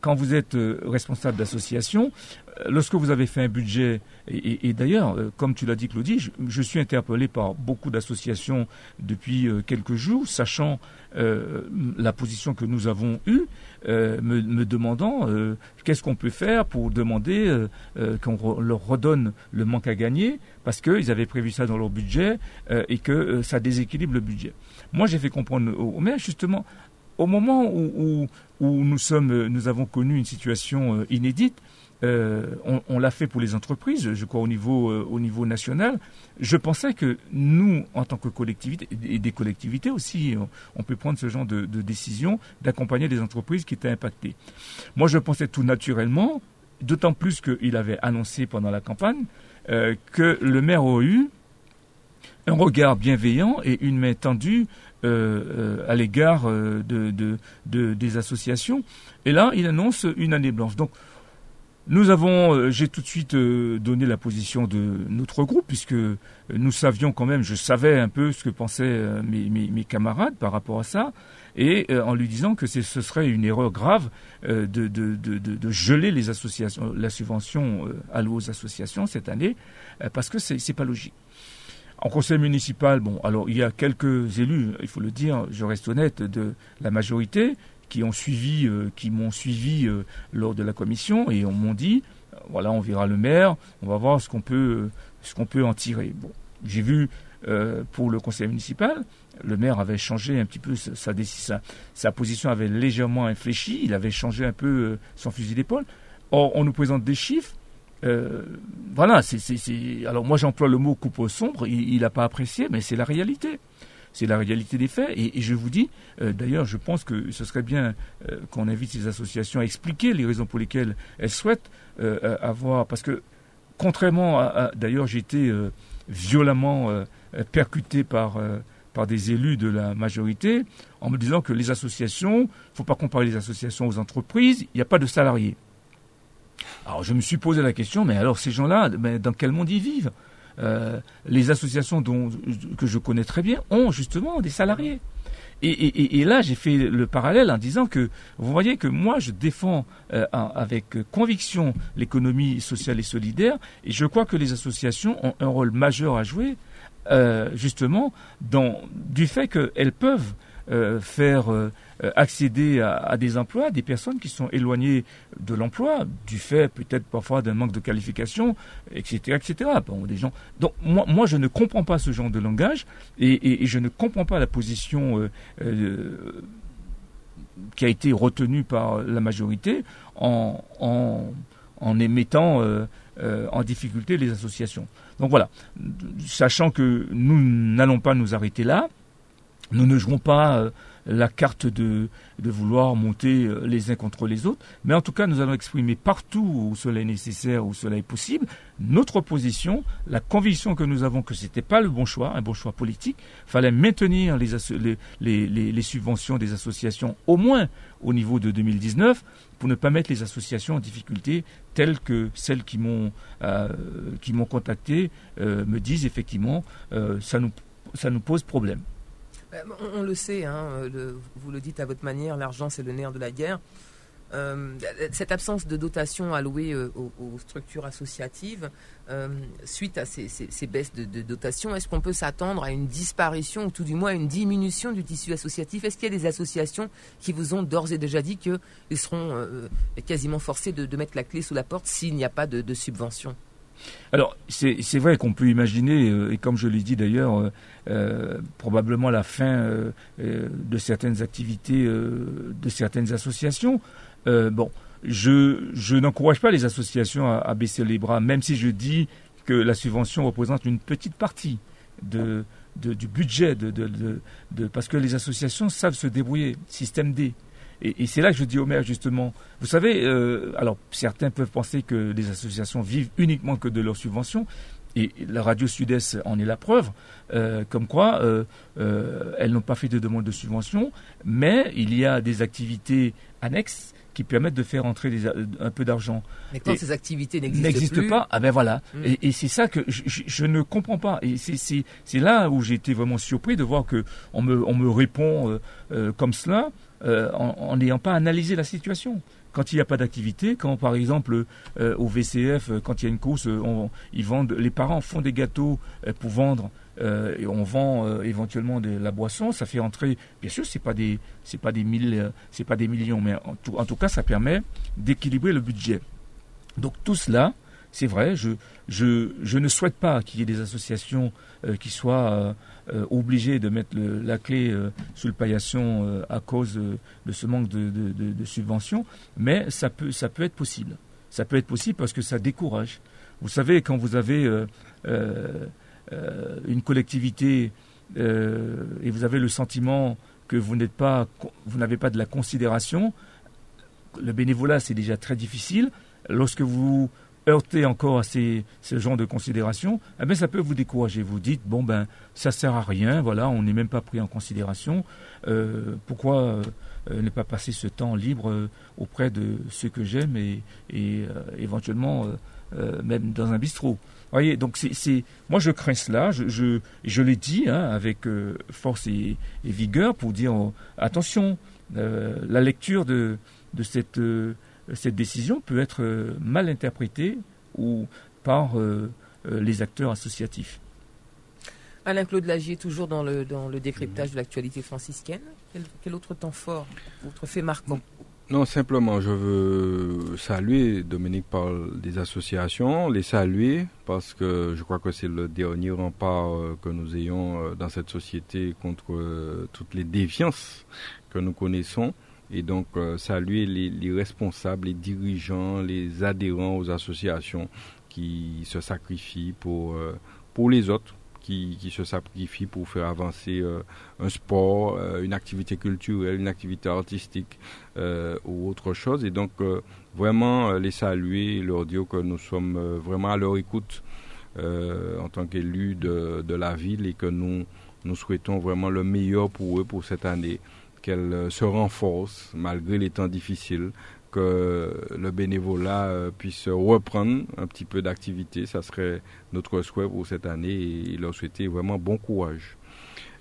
quand vous êtes responsable d'association, lorsque vous avez fait un budget, et, d'ailleurs, euh, comme tu l'as dit Claudie, je, suis interpellé par beaucoup d'associations depuis euh, quelques jours, sachant euh, la position que nous avons eue, me, demandant qu'est-ce qu'on peut faire pour demander qu'on leur redonne le manque à gagner, parce qu'ils avaient prévu ça dans leur budget et que ça déséquilibre le budget. Moi, j'ai fait comprendre au maire, justement, au moment où, où, nous, sommes, nous avons connu une situation inédite, euh, on, l'a fait pour les entreprises, je crois au niveau, euh, au niveau national. Je pensais que nous, en tant que collectivité, et des collectivités aussi, on, peut prendre ce genre de, décision d'accompagner des entreprises qui étaient impactées. Moi, je pensais tout naturellement, d'autant plus qu'il avait annoncé pendant la campagne euh, que le maire aurait eu un regard bienveillant et une main tendue à l'égard de, des associations. Et là, il annonce une année blanche. Donc, nous avons, euh, j'ai tout de suite euh, donné la position de notre groupe, puisque nous savions quand même, je savais un peu ce que pensaient euh, mes, camarades par rapport à ça, et en lui disant que ce serait une erreur grave de, de, de, de, geler les associations, la subvention allouée aux associations cette année, parce que c'est pas logique. En conseil municipal, bon, alors il y a quelques élus, il faut le dire, je reste honnête, de la majorité, qui ont suivi, euh, qui m'ont suivi euh, lors de la commission et on m'ont dit, euh, voilà, on verra le maire, on va voir ce qu'on peut, ce qu'on peut en tirer. Bon, j'ai vu pour le conseil municipal, le maire avait changé un petit peu sa, sa, position avait légèrement infléchi, il avait changé un peu son fusil d'épaule. Or, on nous présente des chiffres. voilà, c'est, alors moi j'emploie le mot coupe au sombre, il n'a pas apprécié, mais c'est la réalité c'est la réalité des faits. Et, je vous dis, euh, d'ailleurs, je pense que ce serait bien euh, qu'on invite ces associations à expliquer les raisons pour lesquelles elles souhaitent euh, avoir, parce que contrairement à, d'ailleurs, j'ai été violemment percuté par par des élus de la majorité en me disant que les associations, il ne faut pas comparer les associations aux entreprises, il n'y a pas de salariés. Alors je me suis posé la question, mais alors ces gens-là, dans quel monde ils vivent? Les associations dont, que je connais très bien ont justement des salariés. Et, là, j'ai fait le parallèle en disant que vous voyez que moi, je défends avec conviction l'économie sociale et solidaire, et je crois que les associations ont un rôle majeur à jouer, justement, dans, du fait qu'elles peuvent euh, faire euh, accéder à, des emplois des personnes qui sont éloignées de l'emploi du fait peut-être parfois d'un manque de qualification, etc., etc. Bon, des gens. Donc moi, moi, je ne comprends pas ce genre de langage et, je ne comprends pas la position euh, qui a été retenue par la majorité en, en, en émettant en difficulté les associations. Donc voilà, sachant que nous n'allons pas nous arrêter là, nous ne jouons pas euh, la carte de, vouloir monter euh, les uns contre les autres, mais en tout cas, nous allons exprimer partout où cela est nécessaire, où cela est possible, notre position, la conviction que nous avons que ce n'était pas le bon choix, un bon choix politique. Il fallait maintenir les, subventions des associations au moins au niveau de 2019 pour ne pas mettre les associations en difficulté telles que celles qui m'ont euh, contacté me disent effectivement ça nous ça nous pose problème. Euh, on, le sait, hein, vous le dites à votre manière, l'argent c'est le nerf de la guerre. Euh, cette absence de dotation allouée euh, aux, structures associatives, suite à ces, baisses de, dotation, est-ce qu'on peut s'attendre à une disparition ou tout du moins à une diminution du tissu associatif? Est-ce qu'il y a des associations qui vous ont d'ores et déjà dit qu'ils seront quasiment forcés de, mettre la clé sous la porte s'il n'y a pas de, de subvention? Alors, c'est vrai qu'on peut imaginer, euh, et comme je l'ai dit d'ailleurs, euh, euh, probablement la fin de certaines activités de certaines associations. bon, je, n'encourage pas les associations à, baisser les bras, même si je dis que la subvention représente une petite partie du budget, de, parce que les associations savent se débrouiller, système D. Et, c'est là que je dis au maire justement, vous savez, euh, alors certains peuvent penser que les associations vivent uniquement que de leurs subventions, et la radio Sud-Est en est la preuve, euh, comme quoi euh, elles n'ont pas fait de demande de subvention, mais il y a des activités annexes qui permettent de faire entrer un peu d'argent. Mais quand ces activités n'existent pas, ah ben voilà. Hmm. Et, c'est ça que je, ne comprends pas. Et c'est là où j'ai été vraiment surpris de voir que on me, on me répond comme cela. Euh, en n'ayant pas analysé la situation quand il n'y a pas d'activité, quand par exemple euh, au VCF, euh, quand il y a une course, ils les parents font des gâteaux pour vendre et on vend éventuellement de la boisson, ça fait entrer. Bien sûr, c'est pas pas des pas des millions, mais en tout, cas, ça permet d'équilibrer le budget. Donc tout cela, c'est vrai, je, ne souhaite pas qu'il y ait des associations qui soient euh, obligé de mettre la clé euh, sous le paillasson euh, à cause de ce manque de, subventions, mais ça peut, ça peut être possible. Ça peut être possible parce que ça décourage. Vous savez, quand vous avez une collectivité et vous avez le sentiment que vous n'êtes pas, vous n'avez pas de la considération, le bénévolat c'est déjà très difficile. Lorsque vous heurter encore à ces, ce genre de considération, eh bien, ça peut vous décourager. Vous dites, bon, ben, ça sert à rien, voilà, on n'est même pas pris en considération. Euh, pourquoi euh, ne pas passer ce temps libre euh, auprès de ceux que j'aime et, et éventuellement même dans un bistrot? Voyez, donc c'est, moi je crains cela, je, je, je l'ai dit hein, avec force et, vigueur pour dire attention, la lecture de, de cette cette décision peut être euh, mal interprétée ou par euh, euh, les acteurs associatifs. Alain-Claude Lagier, toujours dans le, dans le décryptage de l'actualité franciscaine. Quel, autre temps fort, autre fait marquant Non, simplement, je veux saluer, Dominique parle des associations, les saluer, parce que je crois que c'est le dernier rempart que nous ayons dans cette société contre toutes les défiances que nous connaissons et donc euh, saluer les, responsables, les dirigeants, les adhérents aux associations qui se sacrifient pour, euh, pour les autres, qui, qui, se sacrifient pour faire avancer euh, un sport, une activité culturelle, une activité artistique ou autre chose. Et donc vraiment les saluer, leur dire que nous sommes vraiment à leur écoute en tant qu'élus de, de la ville et que nous, nous souhaitons vraiment le meilleur pour eux pour cette année qu'elle euh, se renforce malgré les temps difficiles, que le bénévolat puisse reprendre un petit peu d'activité. Ça serait notre souhait pour cette année et leur souhaiter vraiment bon courage.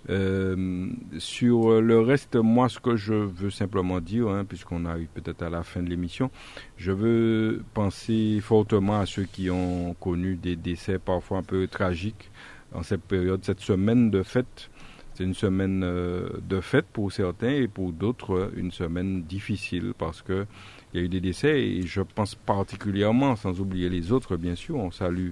Euh, sur le reste, moi, ce que je veux simplement dire, hein, puisqu'on arrive peut-être à la fin de l'émission, je veux penser fortement à ceux qui ont connu des décès parfois un peu tragiques en cette période, cette semaine de fête. C'est une semaine euh, de fête pour certains et pour d'autres une semaine difficile parce que il y a eu des décès et je pense particulièrement, sans oublier les autres, bien sûr, on salue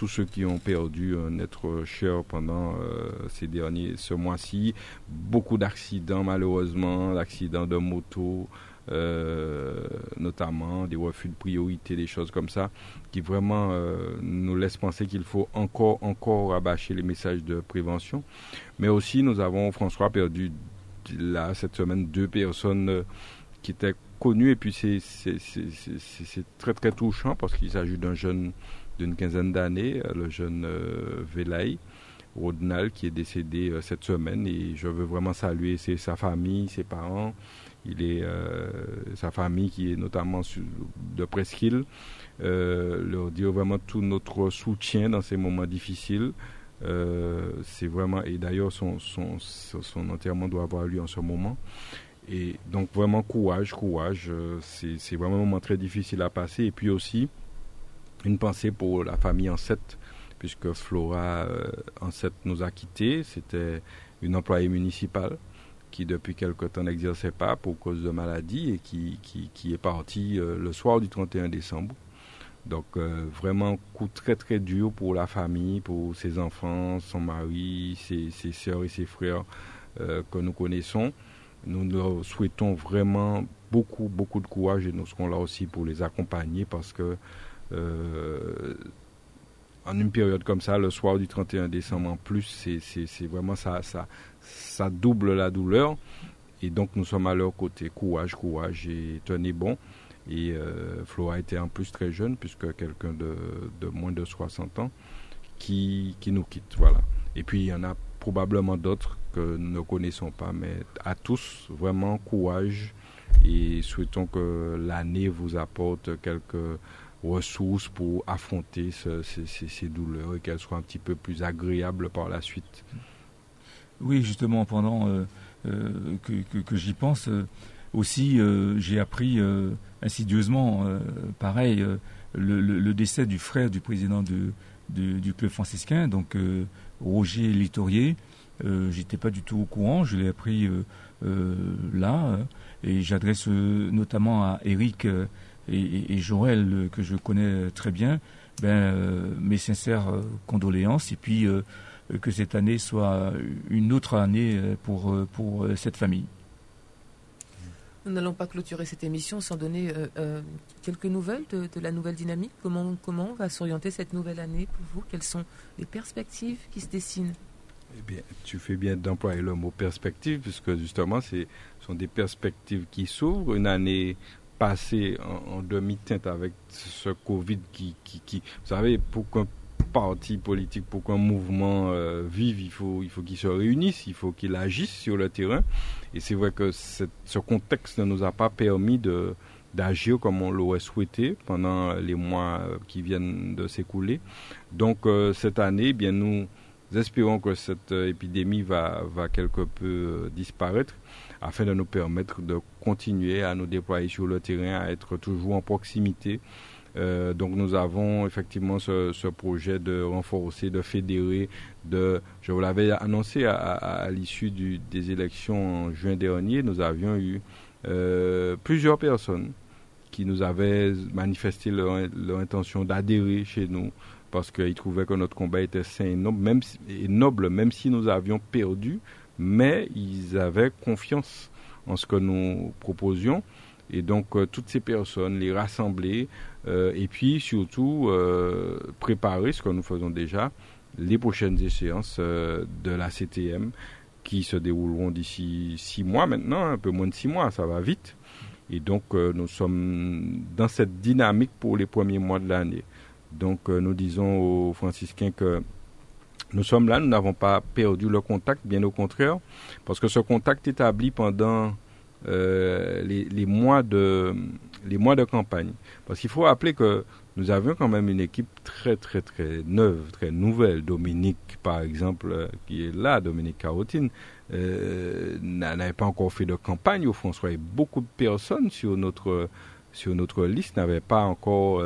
tous ceux qui ont perdu un être cher pendant euh, ces derniers, ce mois-ci. Beaucoup d'accidents, malheureusement, d'accidents de moto, euh, notamment des refus de priorité, des choses comme ça, qui vraiment euh, nous laissent penser qu'il faut encore, encore rabâcher les messages de prévention. Mais aussi, nous avons, François, perdu là, cette semaine, deux personnes qui étaient connues, et puis c'est très, très touchant parce qu'il s'agit d'un jeune d'une quinzaine d'années, euh, le jeune euh, Velaï Rodnal, qui est décédé euh, cette semaine. Et je veux vraiment saluer sa famille, ses parents. Il est sa famille qui est notamment de Presqu'île. leur dire vraiment tout notre soutien dans ces moments difficiles. c'est vraiment et d'ailleurs son, enterrement doit avoir lieu en ce moment et donc vraiment courage courage c'est vraiment un moment très difficile à passer et puis aussi une pensée pour la famille Ancette, puisque Flora euh, Ancette nous a quittés. C'était une employée municipale qui depuis quelque temps n'exerçait pas pour cause de maladie et qui, qui, est partie euh, le soir du 31 décembre. Donc euh, vraiment coup très très dur pour la famille, pour ses enfants, son mari, ses, ses soeurs et ses frères que nous connaissons. Nous leur souhaitons vraiment beaucoup beaucoup de courage et nous serons là aussi pour les accompagner parce que euh, en une période comme ça, le soir du 31 décembre en plus, c'est vraiment ça, ça, ça double la douleur. Et donc nous sommes à leur côté. Courage, courage et tenez bon. Et euh, Flora était en plus très jeune, puisque quelqu'un de, de, moins de 60 ans qui, qui nous quitte. Voilà. Et puis il y en a probablement d'autres que nous ne connaissons pas, mais à tous, vraiment courage et souhaitons que l'année vous apporte quelques ressources pour affronter ces, douleurs et qu'elles soient un petit peu plus agréables par la suite. Oui, justement, pendant euh, euh, que, j'y pense, euh, aussi, j'ai appris insidieusement, pareil, le, décès du frère du président de, du club franciscain, donc Roger Littorier. J'étais pas du tout au courant, je l'ai appris là, et j'adresse notamment à Eric et, Joël, euh, que je connais très bien, ben, mes sincères condoléances et puis que cette année soit une autre année pour, pour cette famille. Nous n'allons pas clôturer cette émission sans donner quelques nouvelles de, la nouvelle dynamique. Comment, comment va s'orienter cette nouvelle année pour vous? Quelles sont les perspectives qui se dessinent? Eh bien, tu fais bien d'employer le mot perspective, puisque justement, ce sont des perspectives qui s'ouvrent. Une année passé en, demi-teinte avec ce Covid qui, qui, vous savez, pour qu'un parti politique, pour qu'un mouvement euh, vive, il faut, il faut qu'il se réunisse, il faut qu'il agisse sur le terrain. Et c'est vrai que ce contexte ne nous a pas permis de d'agir comme on l'aurait souhaité pendant les mois qui viennent de s'écouler. Donc euh, cette année, eh bien nous espérons que cette épidémie va, va quelque peu euh, disparaître afin de nous permettre de continuer à nous déployer sur le terrain, à être toujours en proximité. Euh, donc nous avons effectivement ce, projet de renforcer, de fédérer, de, je vous l'avais annoncé à, l'issue des élections en juin dernier, nous avions eu euh, plusieurs personnes qui nous avaient manifesté leur, intention d'adhérer chez nous parce qu'ils trouvaient que notre combat était sain et noble, et noble, même si nous avions perdu, mais ils avaient confiance en ce que nous proposions. Et donc, euh, toutes ces personnes, les rassembler, euh, et puis surtout euh, préparer ce que nous faisons déjà, les prochaines échéances de la CTM qui se dérouleront d'ici six mois maintenant, un peu moins de six mois, ça va vite. Et donc, nous sommes dans cette dynamique pour les premiers mois de l'année. Donc, nous disons aux franciscains que nous sommes là, nous n'avons pas perdu le contact, bien au contraire, parce que ce contact établi pendant les, mois de, les mois de campagne. Parce qu'il faut rappeler que nous avions quand même une équipe très, très, très neuve, très nouvelle. Dominique, par exemple, qui est là, Dominique Carotine, n'avait pas encore fait de campagne au François. Et beaucoup de personnes sur notre, sur notre liste n'avaient pas encore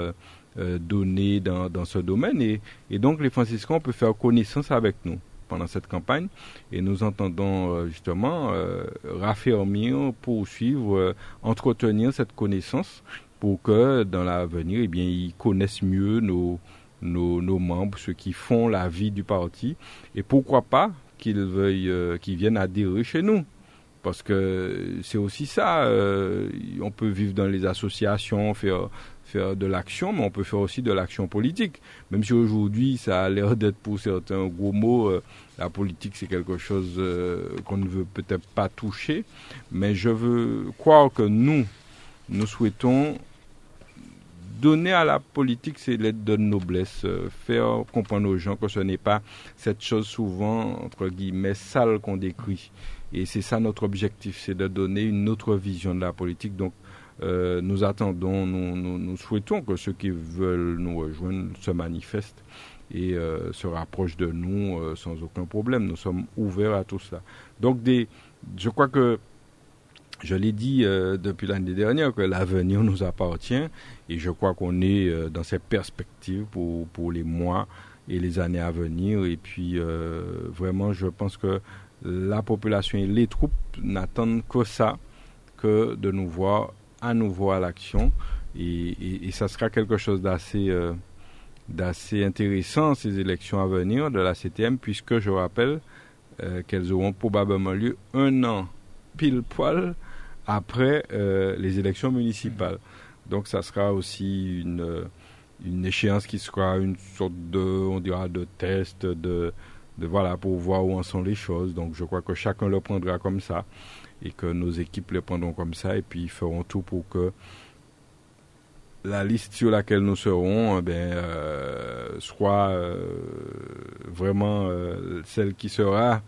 euh, données dans, dans, ce domaine. Et, et, donc les franciscains peuvent faire connaissance avec nous pendant cette campagne et nous entendons euh, justement euh, raffermir, poursuivre, euh, entretenir cette connaissance pour que dans l'avenir, eh bien, ils connaissent mieux nos, nos, nos, membres, ceux qui font la vie du parti et pourquoi pas qu'ils veuillent, qu'ils viennent adhérer chez nous parce que c'est aussi ça. on peut vivre dans les associations, faire faire de l'action, mais on peut faire aussi de l'action politique. Même si aujourd'hui, ça a l'air d'être pour certains gros mots, euh, la politique c'est quelque chose euh, qu'on ne veut peut-être pas toucher. Mais je veux croire que nous, nous souhaitons donner à la politique c'est l'aide de noblesse, euh, faire comprendre aux gens que ce n'est pas cette chose souvent, entre guillemets, sale qu'on décrit. Et c'est ça notre objectif, c'est de donner une autre vision de la politique. Donc, euh, nous attendons, nous, souhaitons que ceux qui veulent nous rejoindre se manifestent et euh, se rapprochent de nous euh, sans aucun problème. Nous sommes ouverts à tout ça. Donc, des, je crois que je l'ai dit depuis l'année dernière que l'avenir nous appartient et je crois qu'on est dans cette perspective pour les mois et les années à venir. Et puis, vraiment, je pense que la population et les troupes n'attendent que ça, que de nous voir à nouveau à l'action. Et, ça sera quelque chose d'assez euh, d'assez intéressant, ces élections à venir de la CTM, puisque je rappelle euh, qu'elles auront probablement lieu un an pile poil après euh, les élections municipales. Donc ça sera aussi une, une échéance qui sera une sorte de, on dira, de test, de, de voilà, pour voir où en sont les choses. Donc je crois que chacun le prendra comme ça et que nos équipes les prendront comme ça et puis feront tout pour que la liste sur laquelle nous serons eh euh, soit euh, vraiment euh, celle qui sera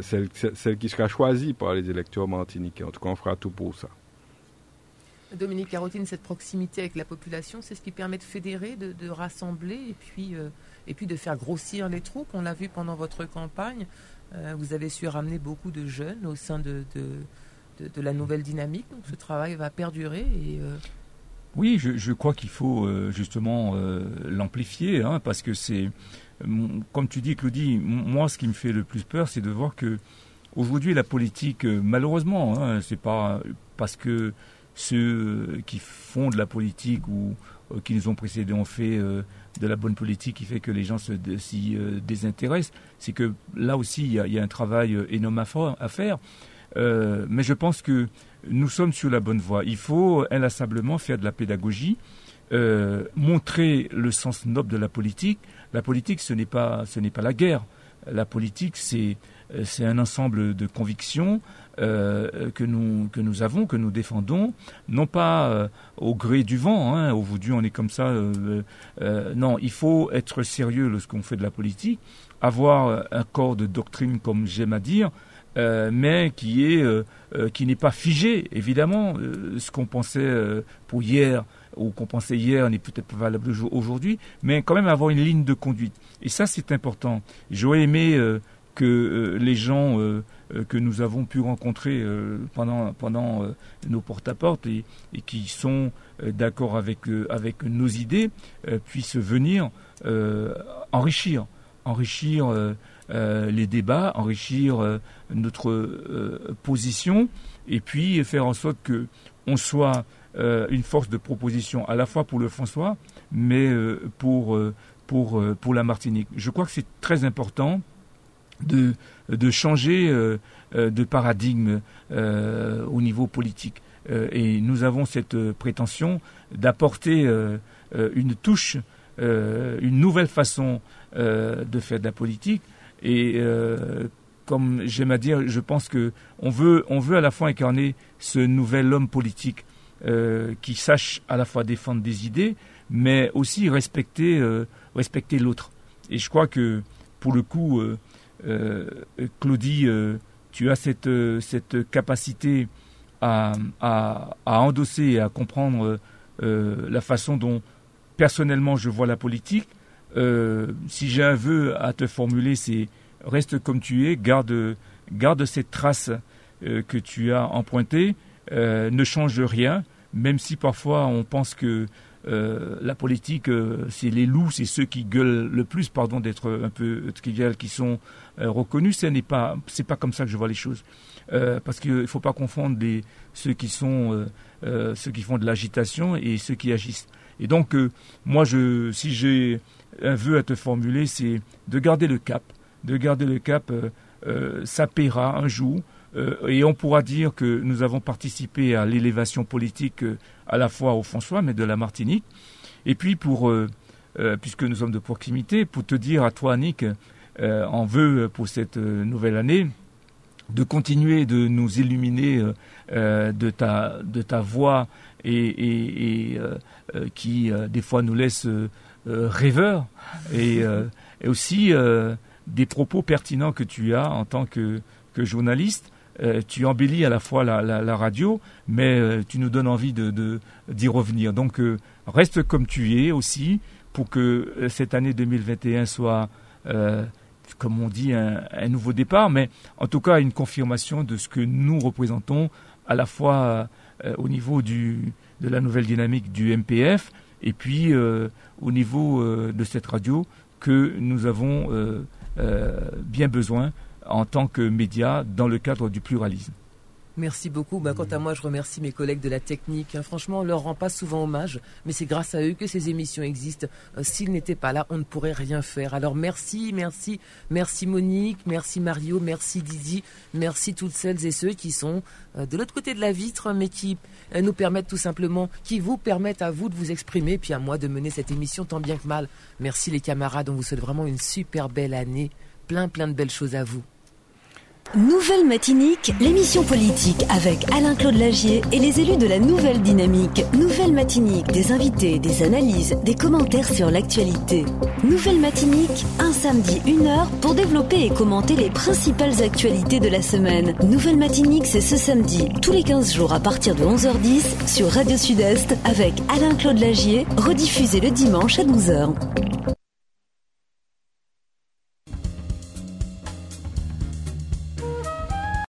celle, celle, qui sera choisie par les électeurs martiniquais. En tout cas, on fera tout pour ça. Dominique Carotine, cette proximité avec la population, c'est ce qui permet de fédérer, de, de rassembler et puis, et puis de faire grossir les troupes. On l'a vu pendant votre campagne. Euh, vous avez su ramener beaucoup de jeunes au sein de, de, la nouvelle dynamique. Donc ce travail va perdurer. Euh, Oui, je, crois qu'il faut euh, justement l'amplifier, hein, parce que c'est, comme tu dis, Claudie, moi, ce qui me fait le plus peur, c'est de voir que aujourd'hui, la politique, malheureusement, hein, c'est pas parce que ceux qui font de la politique ou qui nous ont précédés ont fait de la bonne politique qui fait que les gens s'y euh, désintéressent. C'est que là aussi, il y, a, un travail euh, énorme à, faire. Euh, mais je pense que nous sommes sur la bonne voie. Il faut inlassablement faire de la pédagogie, montrer le sens noble de la politique. La politique, ce n'est pas, pas la guerre. La politique, c'est un ensemble de convictions, euh, que, nous, que nous avons, que nous défendons, non pas euh, au gré du vent, hein, aujourd'hui on est comme ça. Euh, non, il faut être sérieux lorsqu'on fait de la politique, avoir un corps de doctrine, comme j'aime à dire, mais qui est qui n'est pas figé. Évidemment, ce qu'on pensait pour hier ou qu'on pensait hier n'est peut-être pas valable aujourd'hui, mais quand même avoir une ligne de conduite. Et ça, c'est important. J'aurais aimé que les gens que nous avons pu rencontrer euh, pendant, pendant euh, nos porte-à-porte et, qui sont d'accord avec, avec nos idées puissent venir enrichir, enrichir les débats, enrichir notre position et puis faire en sorte que on soit une force de proposition à la fois pour le François, mais pour, pour, pour la Martinique. Je crois que c'est très important de, de changer euh, euh, de paradigme euh, au niveau politique. et nous avons cette prétention d'apporter une touche, une nouvelle façon de faire de la politique. Et comme j'aime à dire, je pense que on veut, on veut à la fois incarner ce nouvel homme politique qui sache à la fois défendre des idées, mais aussi respecter, respecter l'autre. Et je crois que pour le coup, euh, Claudie, euh, tu as cette, euh, cette capacité à, à, endosser et à comprendre la façon dont personnellement je vois la politique. si j'ai un vœu à te formuler, c'est reste comme tu es, garde, garde cette trace que tu as empruntée, ne change rien, même si parfois on pense que euh, la politique, euh, c'est les loups, c'est ceux qui gueulent le plus, pardon d'être un peu trivial, qui sont euh, reconnus. Ce n'est pas, c'est pas comme ça que je vois les choses, parce qu'il ne faut pas confondre ceux qui sont, ceux qui font de l'agitation et ceux qui agissent. Et donc, moi, si j'ai un vœu à te formuler, c'est de garder le cap, de garder le cap. ça paiera un jour. et on pourra dire que nous avons participé à l'élévation politique à la fois au François, mais de la Martinique. Et puis, pour, euh, euh, puisque nous sommes de proximité, pour te dire à toi, Annick, euh, en veut pour cette nouvelle année, de continuer de nous illuminer de, ta, de ta voix et, qui, des fois, nous laisse rêveurs et, aussi des propos pertinents que tu as en tant que, journaliste euh, tu embellis à la fois la, radio, mais euh, tu nous donnes envie de, d'y revenir. Donc euh, reste comme tu es aussi pour que cette année 2021 soit, comme on dit, un, nouveau départ, mais en tout cas une confirmation de ce que nous représentons à la fois au niveau de la nouvelle dynamique du MPF et puis au niveau de cette radio que nous avons bien besoin en tant que média dans le cadre du pluralisme. Merci beaucoup. Bah, quant à moi, je remercie mes collègues de la technique. Hein. Franchement, on leur rend pas souvent hommage, mais c'est grâce à eux que ces émissions existent. Euh, s'ils n'étaient pas là, on ne pourrait rien faire. Alors merci, merci, merci Monique, merci Mario, merci Didi, merci toutes celles et ceux qui sont euh, de l'autre côté de la vitre, mais qui euh, nous permettent tout simplement, qui vous permettent à vous de vous exprimer, puis à moi de mener cette émission tant bien que mal. Merci les camarades, on vous souhaite vraiment une super belle année. Plein, plein de belles choses à vous. Nouvelle Matinique, l'émission politique avec Alain-Claude Lagier et les élus de la Nouvelle Dynamique. Nouvelle Matinique, des invités, des analyses, des commentaires sur l'actualité. Nouvelle Matinique, un samedi, une heure pour développer et commenter les principales actualités de la semaine. Nouvelle Matinique, c'est ce samedi, tous les 15 jours à partir de 11h10 sur Radio Sud-Est avec Alain-Claude Lagier, rediffusé le dimanche à 12h.